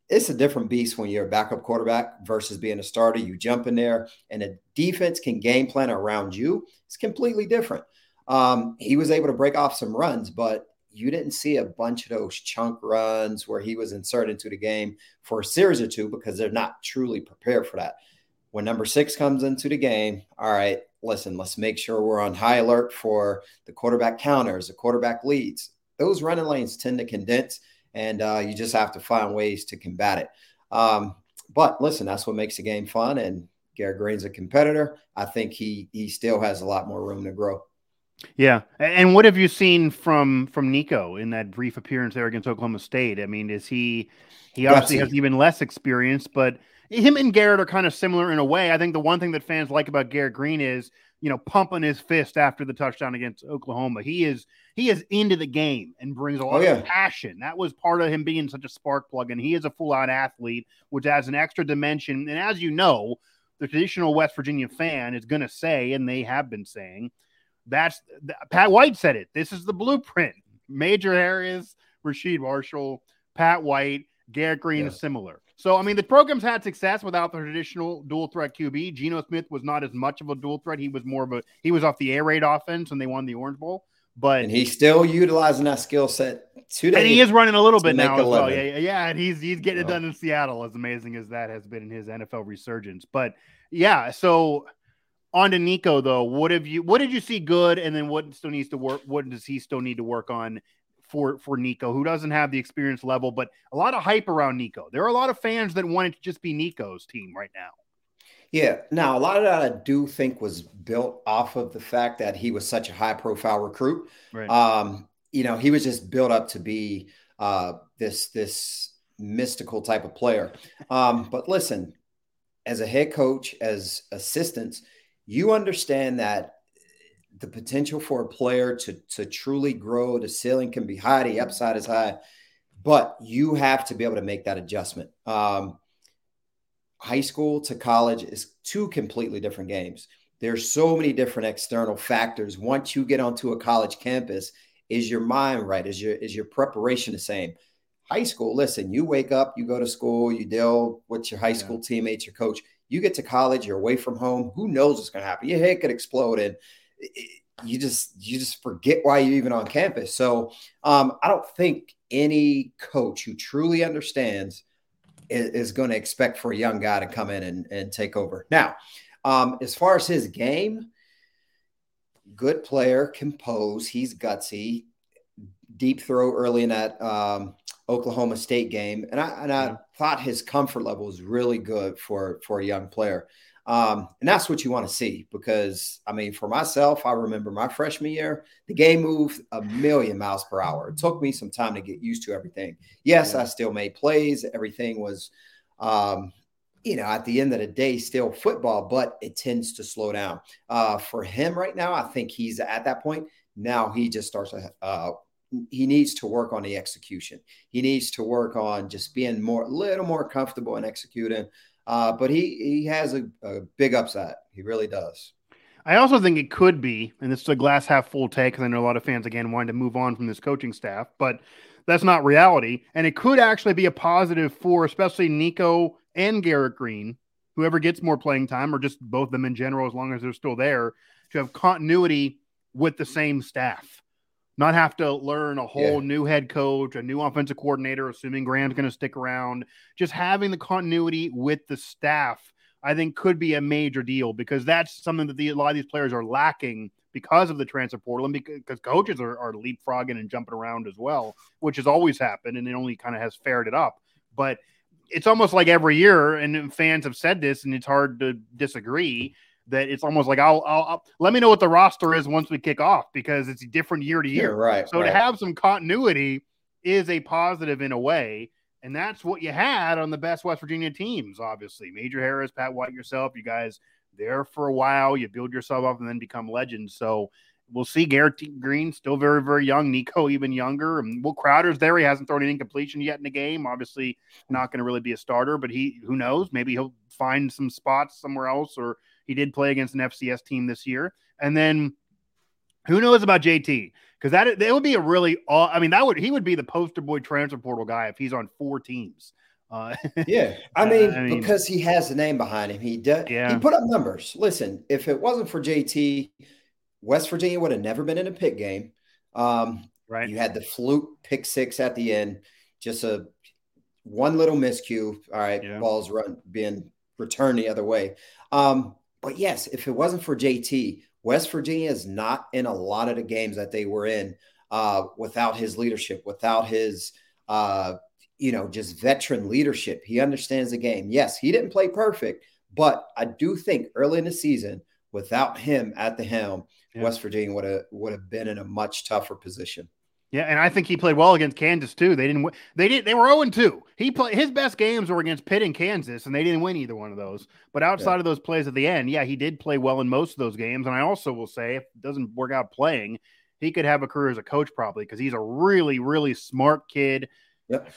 it's a different beast when you're a backup quarterback versus being a starter. You jump in there and a defense can game plan around you. It's completely different. Um, he was able to break off some runs, but you didn't see a bunch of those chunk runs where he was inserted into the game for a series or two because they're not truly prepared for that when number six comes into the game, all right, listen, let's make sure we're on high alert for the quarterback counters, the quarterback leads. Those running lanes tend to condense, and uh, you just have to find ways to combat it. Um, but listen, that's what makes the game fun. And Garrett Greene's a competitor. I think he he still has a lot more room to grow. Yeah, and what have you seen from from Nico in that brief appearance there against Oklahoma State? I mean, is he he obviously has even less experience, but him and Garrett are kind of similar in a way. I think the one thing that fans like about Garrett Greene is, you know, pumping his fist after the touchdown against Oklahoma. He is he is into the game and brings a oh, lot oh, yeah. of passion. That was part of him being such a spark plug, and he is a full out athlete, which adds an extra dimension. And as you know, the traditional West Virginia fan is going to say, and they have been saying, that's Pat White said it. This is the blueprint. Major Harris, Rasheed Marshall, Pat White, Garrett Greene yeah. is similar So I mean, the program's had success without the traditional dual threat QB. Geno Smith was not as much of a dual threat. He was more of a he was off the air raid offense, and they won the Orange Bowl. But and he's still utilizing that skill set today. And he is running a little bit now as well. Yeah, yeah, and he's he's getting it done in Seattle. As amazing as that has been in his NFL resurgence, but yeah. So on to Nico though. What have you? What did you see good, and then what still needs to work? What does he still need to work on for for Nico, who doesn't have the experience level, but a lot of hype around Nico. There are a lot of fans that want it to just be Nico's team right now. Yeah. Now, a lot of that I do think was built off of the fact that he was such a high profile recruit. Right. Um, you know, he was just built up to be uh, this this mystical type of player. Um, but listen, as a head coach, as assistants, you understand that the potential for a player to to truly grow, the ceiling can be high, the upside is high, but you have to be able to make that adjustment. Um, high school to college is two completely different games. There's so many different external factors. Once you get onto a college campus, is your mind right? Is your is your preparation the same? High school, listen, you wake up, you go to school, you deal with your high school yeah. teammates, your coach. You get to college, you're away from home. Who knows what's going to happen? Your head could explode, and you just you just forget why you're even on campus. So um, I don't think any coach who truly understands is, is going to expect for a young guy to come in and, and take over. Now, um, as far as his game, good player, compose. He's gutsy. Deep throw early in that um, Oklahoma State game, and I and I yeah. thought his comfort level was really good for for a young player. Um, and that's what you want to see because, I mean, for myself, I remember my freshman year, the game moved a million miles per hour. It took me some time to get used to everything. Yes, yeah. I still made plays. Everything was, um, you know, at the end of the day, still football, but it tends to slow down. Uh, for him right now, I think he's at that point. Now he just starts to, uh, he needs to work on the execution. He needs to work on just being more, a little more comfortable in executing. Uh, but he he has a, a big upside. He really does. I also think it could be, and this is a glass half full take because I know a lot of fans again wanted to move on from this coaching staff, but that's not reality. And it could actually be a positive for especially Nico and Garrett Greene, whoever gets more playing time, or just both of them in general, as long as they're still there, to have continuity with the same staff not have to learn a whole yeah. new head coach, a new offensive coordinator, assuming Graham's going to stick around. Just having the continuity with the staff, I think, could be a major deal because that's something that the, a lot of these players are lacking because of the transfer portal and because, coaches are, are leapfrogging and jumping around as well, which has always happened and it only kind of has fared it up. But it's almost like every year, and fans have said this, and it's hard to disagree that it's almost like I'll, I'll, I'll, let me know what the roster is once we kick off because it's different year to year. Yeah, right. So right. to have some continuity is a positive in a way. And that's what you had on the best West Virginia teams, obviously. Major Harris, Pat White, yourself, you guys there for a while. You build yourself up and then become legends. So we'll see Garrett Greene still very, very young. Nico even younger. Um, and Will Crowder's there. He hasn't thrown an incompletion yet in the game. Obviously, not going to really be a starter, but he who knows? Maybe he'll find some spots somewhere else or he did play against an FCS team this year. And then who knows about JT? Because that that would be a really, I mean, that would he would be the poster boy transfer portal guy if he's on four teams. Uh, yeah, I mean, I mean, because he has the name behind him, he does. Yeah. He put up numbers. Listen, if it wasn't for JT, West Virginia would have never been in a pick game. Um, right. You had the fluke pick six at the end, just a one little miscue. All right, yeah. balls run being returned the other way. Um, but yes, if it wasn't for JT, West Virginia is not in a lot of the games that they were in uh, without his leadership, without his, uh, you know, just veteran leadership. He understands the game. Yes, he didn't play perfect, but I do think early in the season, without him at the helm, yeah. West Virginia would have would have been in a much tougher position. Yeah, and I think he played well against Kansas too. They didn't. They did. They were zero oh two. He played his best games were against Pitt and Kansas, and they didn't win either one of those. But outside yeah. of those plays at the end, yeah, he did play well in most of those games. And I also will say, if it doesn't work out playing, he could have a career as a coach probably because he's a really, really smart kid. Yep.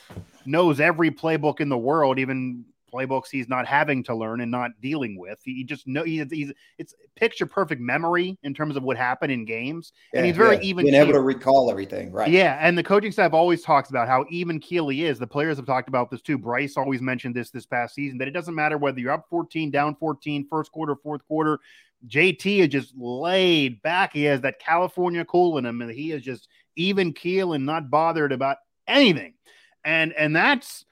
Knows every playbook in the world, even playbooks he's not having to learn and not dealing with. He just know he's, he's it's picture perfect memory in terms of what happened in games, yeah, and he's very yeah. even. Being able to recall everything, right? Yeah, and the coaching staff always talks about how even keel he is. The players have talked about this too. Bryce always mentioned this this past season that it doesn't matter whether you're up 14, down 14, first quarter, fourth quarter. JT is just laid back. He has that California cool in him, and he is just even keel and not bothered about anything. And and that's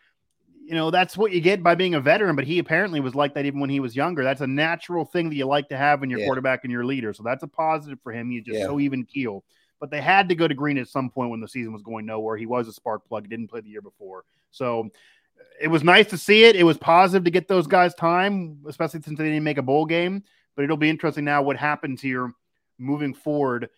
you know, that's what you get by being a veteran, but he apparently was like that even when he was younger. That's a natural thing that you like to have in your yeah. quarterback and your leader. So that's a positive for him. He's just yeah. so even keel. But they had to go to Greene at some point when the season was going nowhere. He was a spark plug. He didn't play the year before. So uh, it was nice to see it. It was positive to get those guys time, especially since they didn't make a bowl game. But it'll be interesting now what happens here moving forward.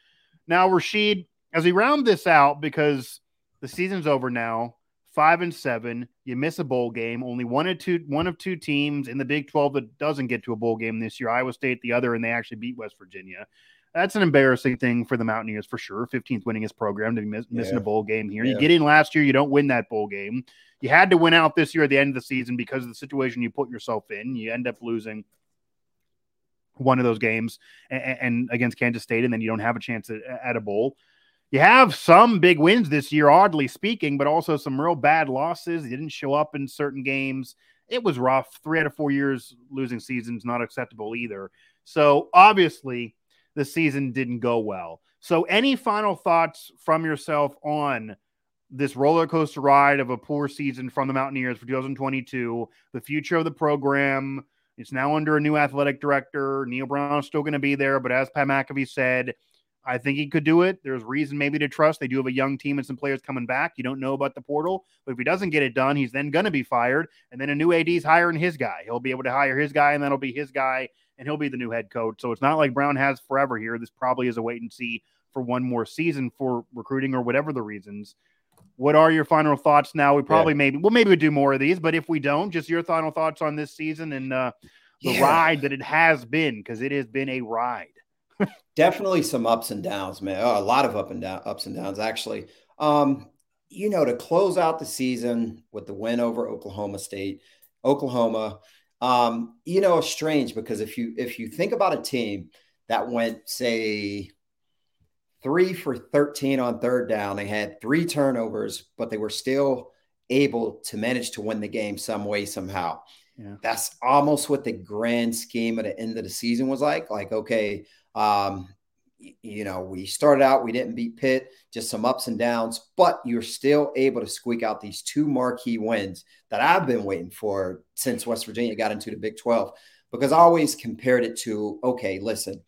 Now, Rasheed, as we round this out, because the season's over now, five and seven. You miss a bowl game. Only one of two one of two teams in the Big 12 that doesn't get to a bowl game this year. Iowa State, the other, and they actually beat West Virginia. That's an embarrassing thing for the Mountaineers for sure. 15th winningest program to be miss, missing yeah. a bowl game here. Yeah. You get in last year, you don't win that bowl game. You had to win out this year at the end of the season because of the situation you put yourself in. You end up losing one of those games and, and against Kansas State, and then you don't have a chance at, at a bowl you have some big wins this year, oddly speaking, but also some real bad losses. You didn't show up in certain games. It was rough. Three out of four years losing seasons not acceptable either. So obviously, the season didn't go well. So, any final thoughts from yourself on this roller coaster ride of a poor season from the Mountaineers for 2022, the future of the program? It's now under a new athletic director. Neal Brown is still going to be there, but as Pat McAfee said, I think he could do it. There's reason maybe to trust. They do have a young team and some players coming back. You don't know about the portal, but if he doesn't get it done, he's then going to be fired. And then a new AD is hiring his guy. He'll be able to hire his guy, and that'll be his guy, and he'll be the new head coach. So it's not like Brown has forever here. This probably is a wait and see for one more season for recruiting or whatever the reasons. What are your final thoughts now? We probably yeah. maybe well maybe we do more of these, but if we don't, just your final thoughts on this season and uh, the yeah. ride that it has been because it has been a ride. Definitely some ups and downs, man. Oh, a lot of up and down ups and downs actually. Um, you know, to close out the season with the win over Oklahoma State, Oklahoma, um, you know, strange because if you if you think about a team that went, say, three for 13 on third down, they had three turnovers, but they were still able to manage to win the game some way, somehow. Yeah. That's almost what the grand scheme at the end of the season was like. Like, okay, um, you know, we started out, we didn't beat Pitt, just some ups and downs, but you're still able to squeak out these two marquee wins that I've been waiting for since West Virginia got into the Big 12. Because I always compared it to, okay, listen,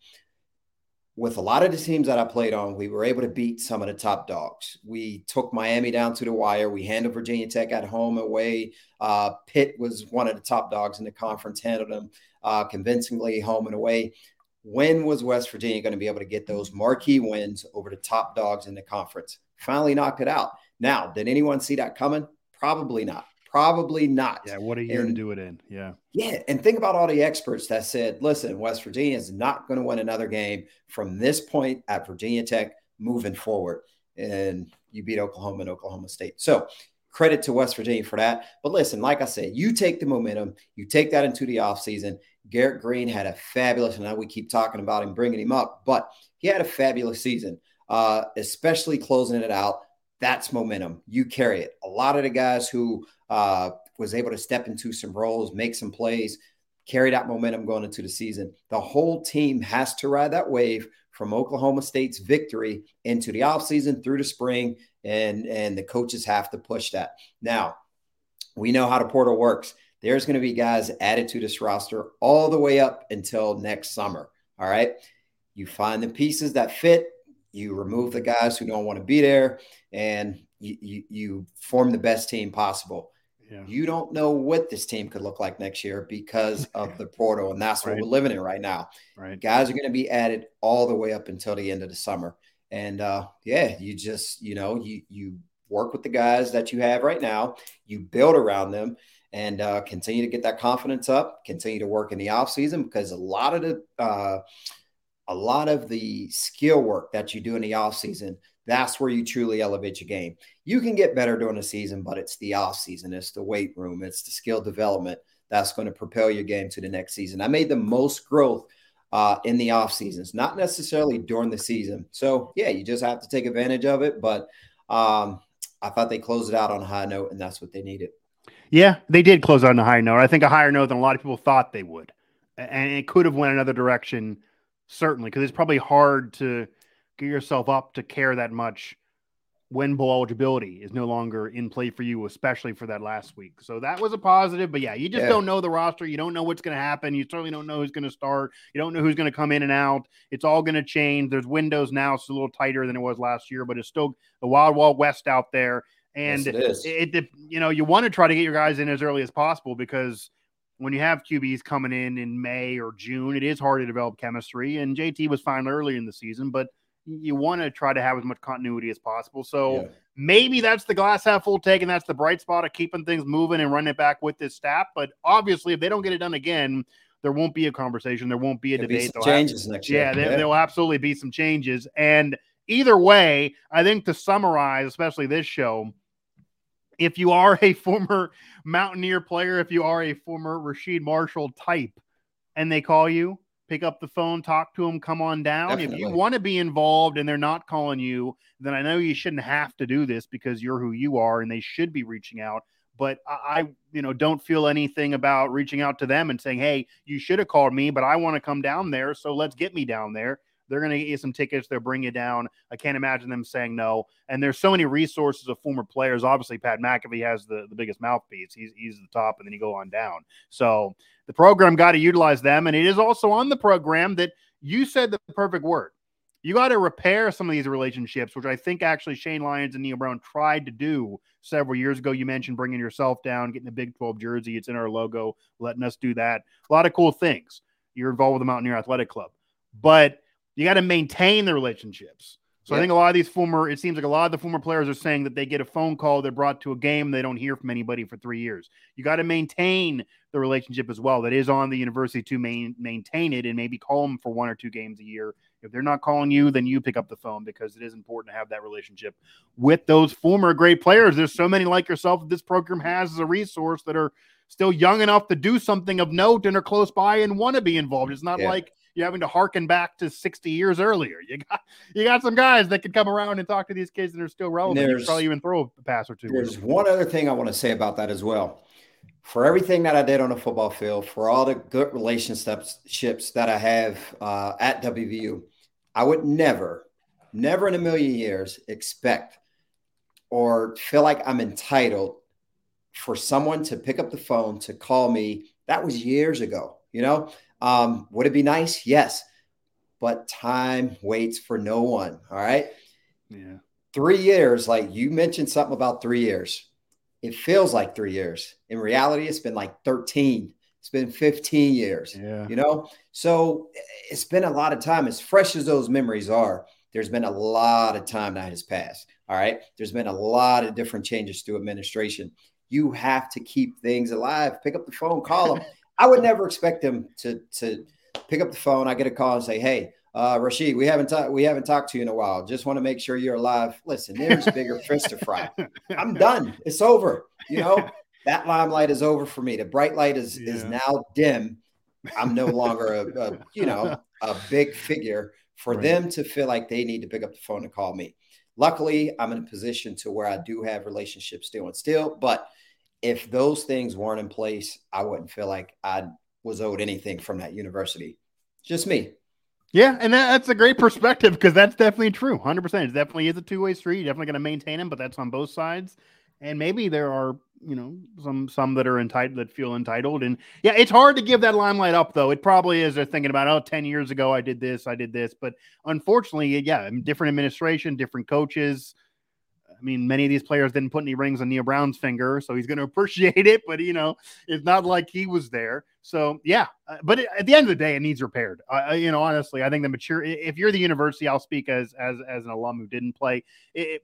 with a lot of the teams that I played on, we were able to beat some of the top dogs. We took Miami down to the wire. We handled Virginia Tech at home away. Uh, Pitt was one of the top dogs in the conference, handled them uh, convincingly home and away when was West Virginia going to be able to get those marquee wins over the top dogs in the conference? Finally knocked it out. Now, did anyone see that coming? Probably not. Probably not. Yeah, what a year and, to do it in. Yeah. Yeah. And think about all the experts that said, listen, West Virginia is not going to win another game from this point at Virginia Tech moving forward. And you beat Oklahoma and Oklahoma State. So credit to West Virginia for that. But listen, like I said, you take the momentum, you take that into the offseason, Garrett Greene had a fabulous, and now we keep talking about him, bringing him up, but he had a fabulous season, uh, especially closing it out. That's momentum. You carry it. A lot of the guys who uh, was able to step into some roles, make some plays, carry that momentum going into the season. The whole team has to ride that wave from Oklahoma State's victory into the offseason through the spring, and and the coaches have to push that. Now, we know how the portal works there's going to be guys added to this roster all the way up until next summer. All right. You find the pieces that fit, you remove the guys who don't want to be there, and you, you, you form the best team possible. Yeah. You don't know what this team could look like next year because of the portal, and that's what right. we're living in right now. Right. Guys are going to be added all the way up until the end of the summer. And uh, yeah, you just, you know, you you work with the guys that you have right now, you build around them, and uh, continue to get that confidence up, continue to work in the off season because a lot of the uh, a lot of the skill work that you do in the off season, that's where you truly elevate your game. You can get better during the season, but it's the off season, it's the weight room, it's the skill development. that's going to propel your game to the next season. I made the most growth uh, in the off seasons, not necessarily during the season. So yeah, you just have to take advantage of it. But um, I thought they closed it out on a high note, and that's what they needed. Yeah, they did close on a high note. I think a higher note than a lot of people thought they would, and it could have went another direction, certainly, because it's probably hard to get yourself up to care that much when bowl eligibility is no longer in play for you, especially for that last week. So that was a positive. But yeah, you just yeah. don't know the roster. You don't know what's going to happen. You certainly don't know who's going to start. You don't know who's going to come in and out. It's all going to change. There's windows now. It's a little tighter than it was last year, but it's still the wild, wild west out there. And yes, it, it, you know, you want to try to get your guys in as early as possible because when you have QBs coming in in May or June, it is hard to develop chemistry. And JT was fine early in the season, but you want to try to have as much continuity as possible. So yeah. maybe that's the glass half full take, and that's the bright spot of keeping things moving and running it back with this staff. But obviously, if they don't get it done again, there won't be a conversation. There won't be a There'll debate. Be changes have, next year. Yeah, there, will absolutely be some changes. And either way, I think to summarize, especially this show, if you are a former Mountaineer player, if you are a former Rasheed Marshall type, and they call you, pick up the phone, talk to them, come on down. Definitely. If you want to be involved and they're not calling you, then I know you shouldn't have to do this because you're who you are and they should be reaching out. But I, you know, don't feel anything about reaching out to them and saying, "Hey, you should have called me, but I want to come down there, so let's get me down there." They're going to get you some tickets. They'll bring you down. I can't imagine them saying no. And there's so many resources of former players. Obviously, Pat McAfee has the, the biggest mouthpiece. He's, he's the top, and then you go on down. So the program got to utilize them. And it is also on the program that you said the perfect word. You got to repair some of these relationships, which I think actually Shane Lyons and Neal Brown tried to do several years ago. You mentioned bringing yourself down, getting the Big 12 jersey. It's in our logo, letting us do that. A lot of cool things. You're involved with the Mountaineer Athletic Club. But you got to maintain the relationships. So. I think a lot of these former, it seems like a lot of the former players are saying that they get a phone call, they're brought to a game, they don't hear from anybody for three years. You got to maintain the relationship as well. That is on the university to main, maintain it and maybe call them for one or two games a year. If they're not calling you, then you pick up the phone because it is important to have that relationship with those former great players. There's so many like yourself that this program has as a resource that are still young enough to do something of note and are close by and want to be involved. It's not yeah. like you're having to harken back to 60 years earlier. You got you got some guys that can come around and talk to these kids that are still relevant. There's, probably even throw a pass or two. There's one other thing I want to say about that as well. For everything that I did on the football field, for all the good relationships that I have uh, at WVU, I would never, never in a million years expect or feel like I'm entitled for someone to pick up the phone to call me. That was years ago. You know, um, would it be nice? Yes. But time waits for no one. All right. Yeah. Three years, like you mentioned something about three years. It feels like three years. In reality, it's been like 13. It's been 15 years. Yeah. You know? So it's been a lot of time. As fresh as those memories are, there's been a lot of time that has passed. All right. There's been a lot of different changes to administration. You have to keep things alive. Pick up the phone, call them. I would never expect him to to pick up the phone. I get a call and say, "Hey, uh, Rasheed, we haven't talked we haven't talked to you in a while. Just want to make sure you're alive. Listen, there's bigger fish to fry. I'm done. It's over. You know that limelight is over for me. The bright light is yeah. is now dim. I'm no longer a, a you know a big figure for right. them to feel like they need to pick up the phone and call me. Luckily, I'm in a position to where I do have relationships still and still, but if those things weren't in place, I wouldn't feel like I was owed anything from that university. Just me. Yeah, and that, that's a great perspective because that's definitely true. 100%. It definitely is a two way street. You're definitely going to maintain them, but that's on both sides. And maybe there are, you know, some some that are entitled that feel entitled. And yeah, it's hard to give that limelight up though. It probably is. They're thinking about, oh, 10 years ago I did this, I did this. But unfortunately, yeah, different administration, different coaches. I mean, many of these players didn't put any rings on Neal Brown's finger, so he's going to appreciate it. But you know, it's not like he was there. So yeah, uh, but at the end of the day, it needs repaired. You know, honestly, I think the mature. If you're the university, I'll speak as as as an alum who didn't play. It,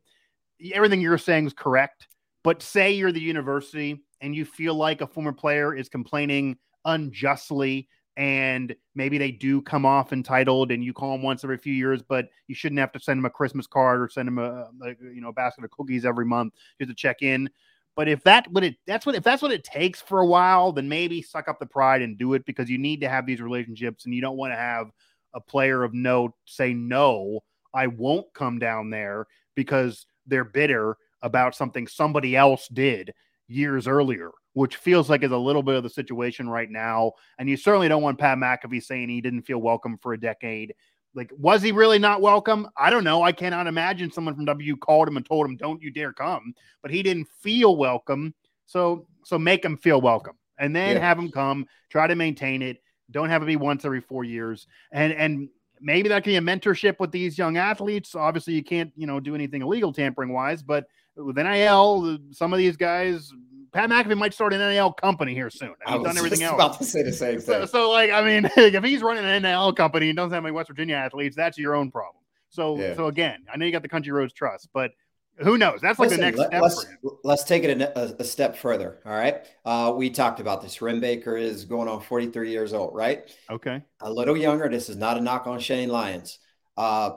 everything you're saying is correct. But say you're the university and you feel like a former player is complaining unjustly and maybe they do come off entitled and you call them once every few years but you shouldn't have to send them a christmas card or send them a, a you know a basket of cookies every month just to check in. But if that what it that's what if that's what it takes for a while, then maybe suck up the pride and do it because you need to have these relationships and you don't want to have a player of note say no, I won't come down there because they're bitter about something somebody else did years earlier, which feels like is a little bit of the situation right now. And you certainly don't want Pat McAfee saying he didn't feel welcome for a decade. Like, was he really not welcome? I don't know. I cannot imagine someone from W called him and told him, "Don't you dare come." But he didn't feel welcome, so so make him feel welcome, and then yeah. have him come. Try to maintain it. Don't have it be once every four years, and and maybe that can be a mentorship with these young athletes. Obviously, you can't you know do anything illegal tampering wise, but with NIL, some of these guys Pat McAfee might start an NIL company here soon. I he's done everything else. About to say the same thing. So, so, like, I mean, if he's running an NIL company and doesn't have any West Virginia athletes, that's your own problem. So, yeah. so again, I know you got the Country Roads Trust, but who knows? That's like Listen, the next let, step. Let's, let's take it a, a, step further. All right. Uh, we talked about this. Wren Baker is going on 43 years old, right? Okay. A little younger. This is not a knock on Shane Lyons. Uh,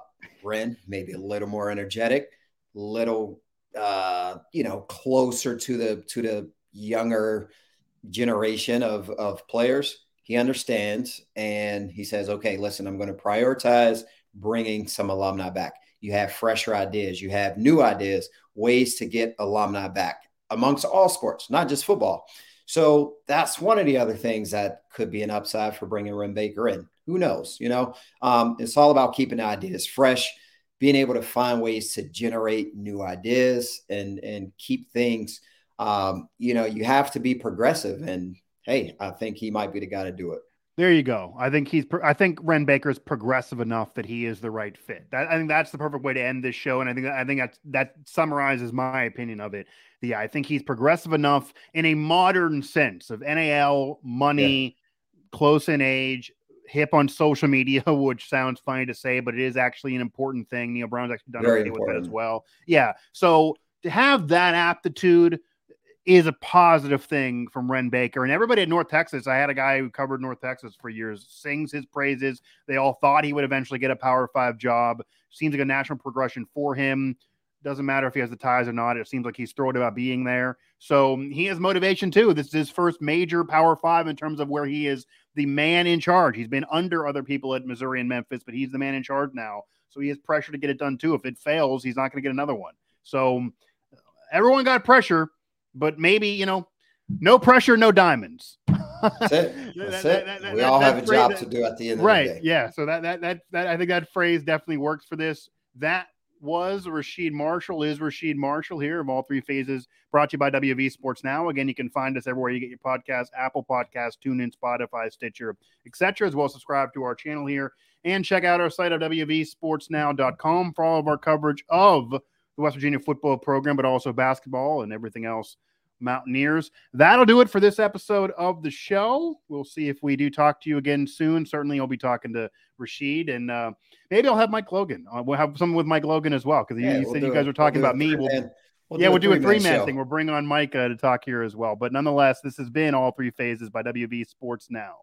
Wren, maybe a little more energetic, little uh, you know, closer to the to the younger generation of of players. He understands and he says, "Okay, listen, I'm going to prioritize bringing some alumni back. You have fresher ideas, you have new ideas, ways to get alumni back amongst all sports, not just football." So that's one of the other things that could be an upside for bringing Wren Baker in. Who knows? You know, um, it's all about keeping ideas fresh being able to find ways to generate new ideas and and keep things um, you know you have to be progressive and hey i think he might be the guy to do it there you go. I think he's. I think Wren Baker is progressive enough that he is the right fit. That, I think that's the perfect way to end this show, and I think I think that that summarizes my opinion of it. Yeah, I think he's progressive enough in a modern sense of NIL money, yeah. close in age, hip on social media, which sounds funny to say, but it is actually an important thing. Neal Brown's actually done Very a with it as well. Yeah. So to have that aptitude is a positive thing from Wren Baker. And everybody at North Texas, I had a guy who covered North Texas for years, sings his praises. They all thought he would eventually get a Power Five job. Seems like a national progression for him. Doesn't matter if he has the ties or not. It seems like he's thrilled about being there. So he has motivation too. This is his first major Power Five in terms of where he is the man in charge. He's been under other people at Missouri and Memphis, but he's the man in charge now. So he has pressure to get it done too. If it fails, he's not going to get another one. So everyone got pressure, but maybe, you know, no pressure, no diamonds. That's it. That's that, it. That, we all have a job to do at the end right, the day. Yeah. So that, that, that, that, I think that phrase definitely works for this. That was Rasheed Marshall, is Rasheed Marshall here of all three phases, brought to you by WV Sports Now. Again, you can find us everywhere you get your podcast, Apple Podcast, TuneIn, Spotify, Stitcher, etc. As well subscribe to our channel here and check out our site at WVSportsNow.com for all of our coverage of the West Virginia football program, but also basketball and everything else Mountaineers. That'll do it for this episode of the show. We'll see if we do talk to you again soon. Certainly, I'll be talking to Rasheed, and uh, maybe I'll have Mike Logan. Uh, we'll have someone with Mike Logan as well because yeah, you we'll said you guys were talking we'll about me. We'll, we'll, yeah, do we'll do a three man thing. We'll bring on Mike uh, to talk here as well. But nonetheless, this has been all three phases by WV Sports Now.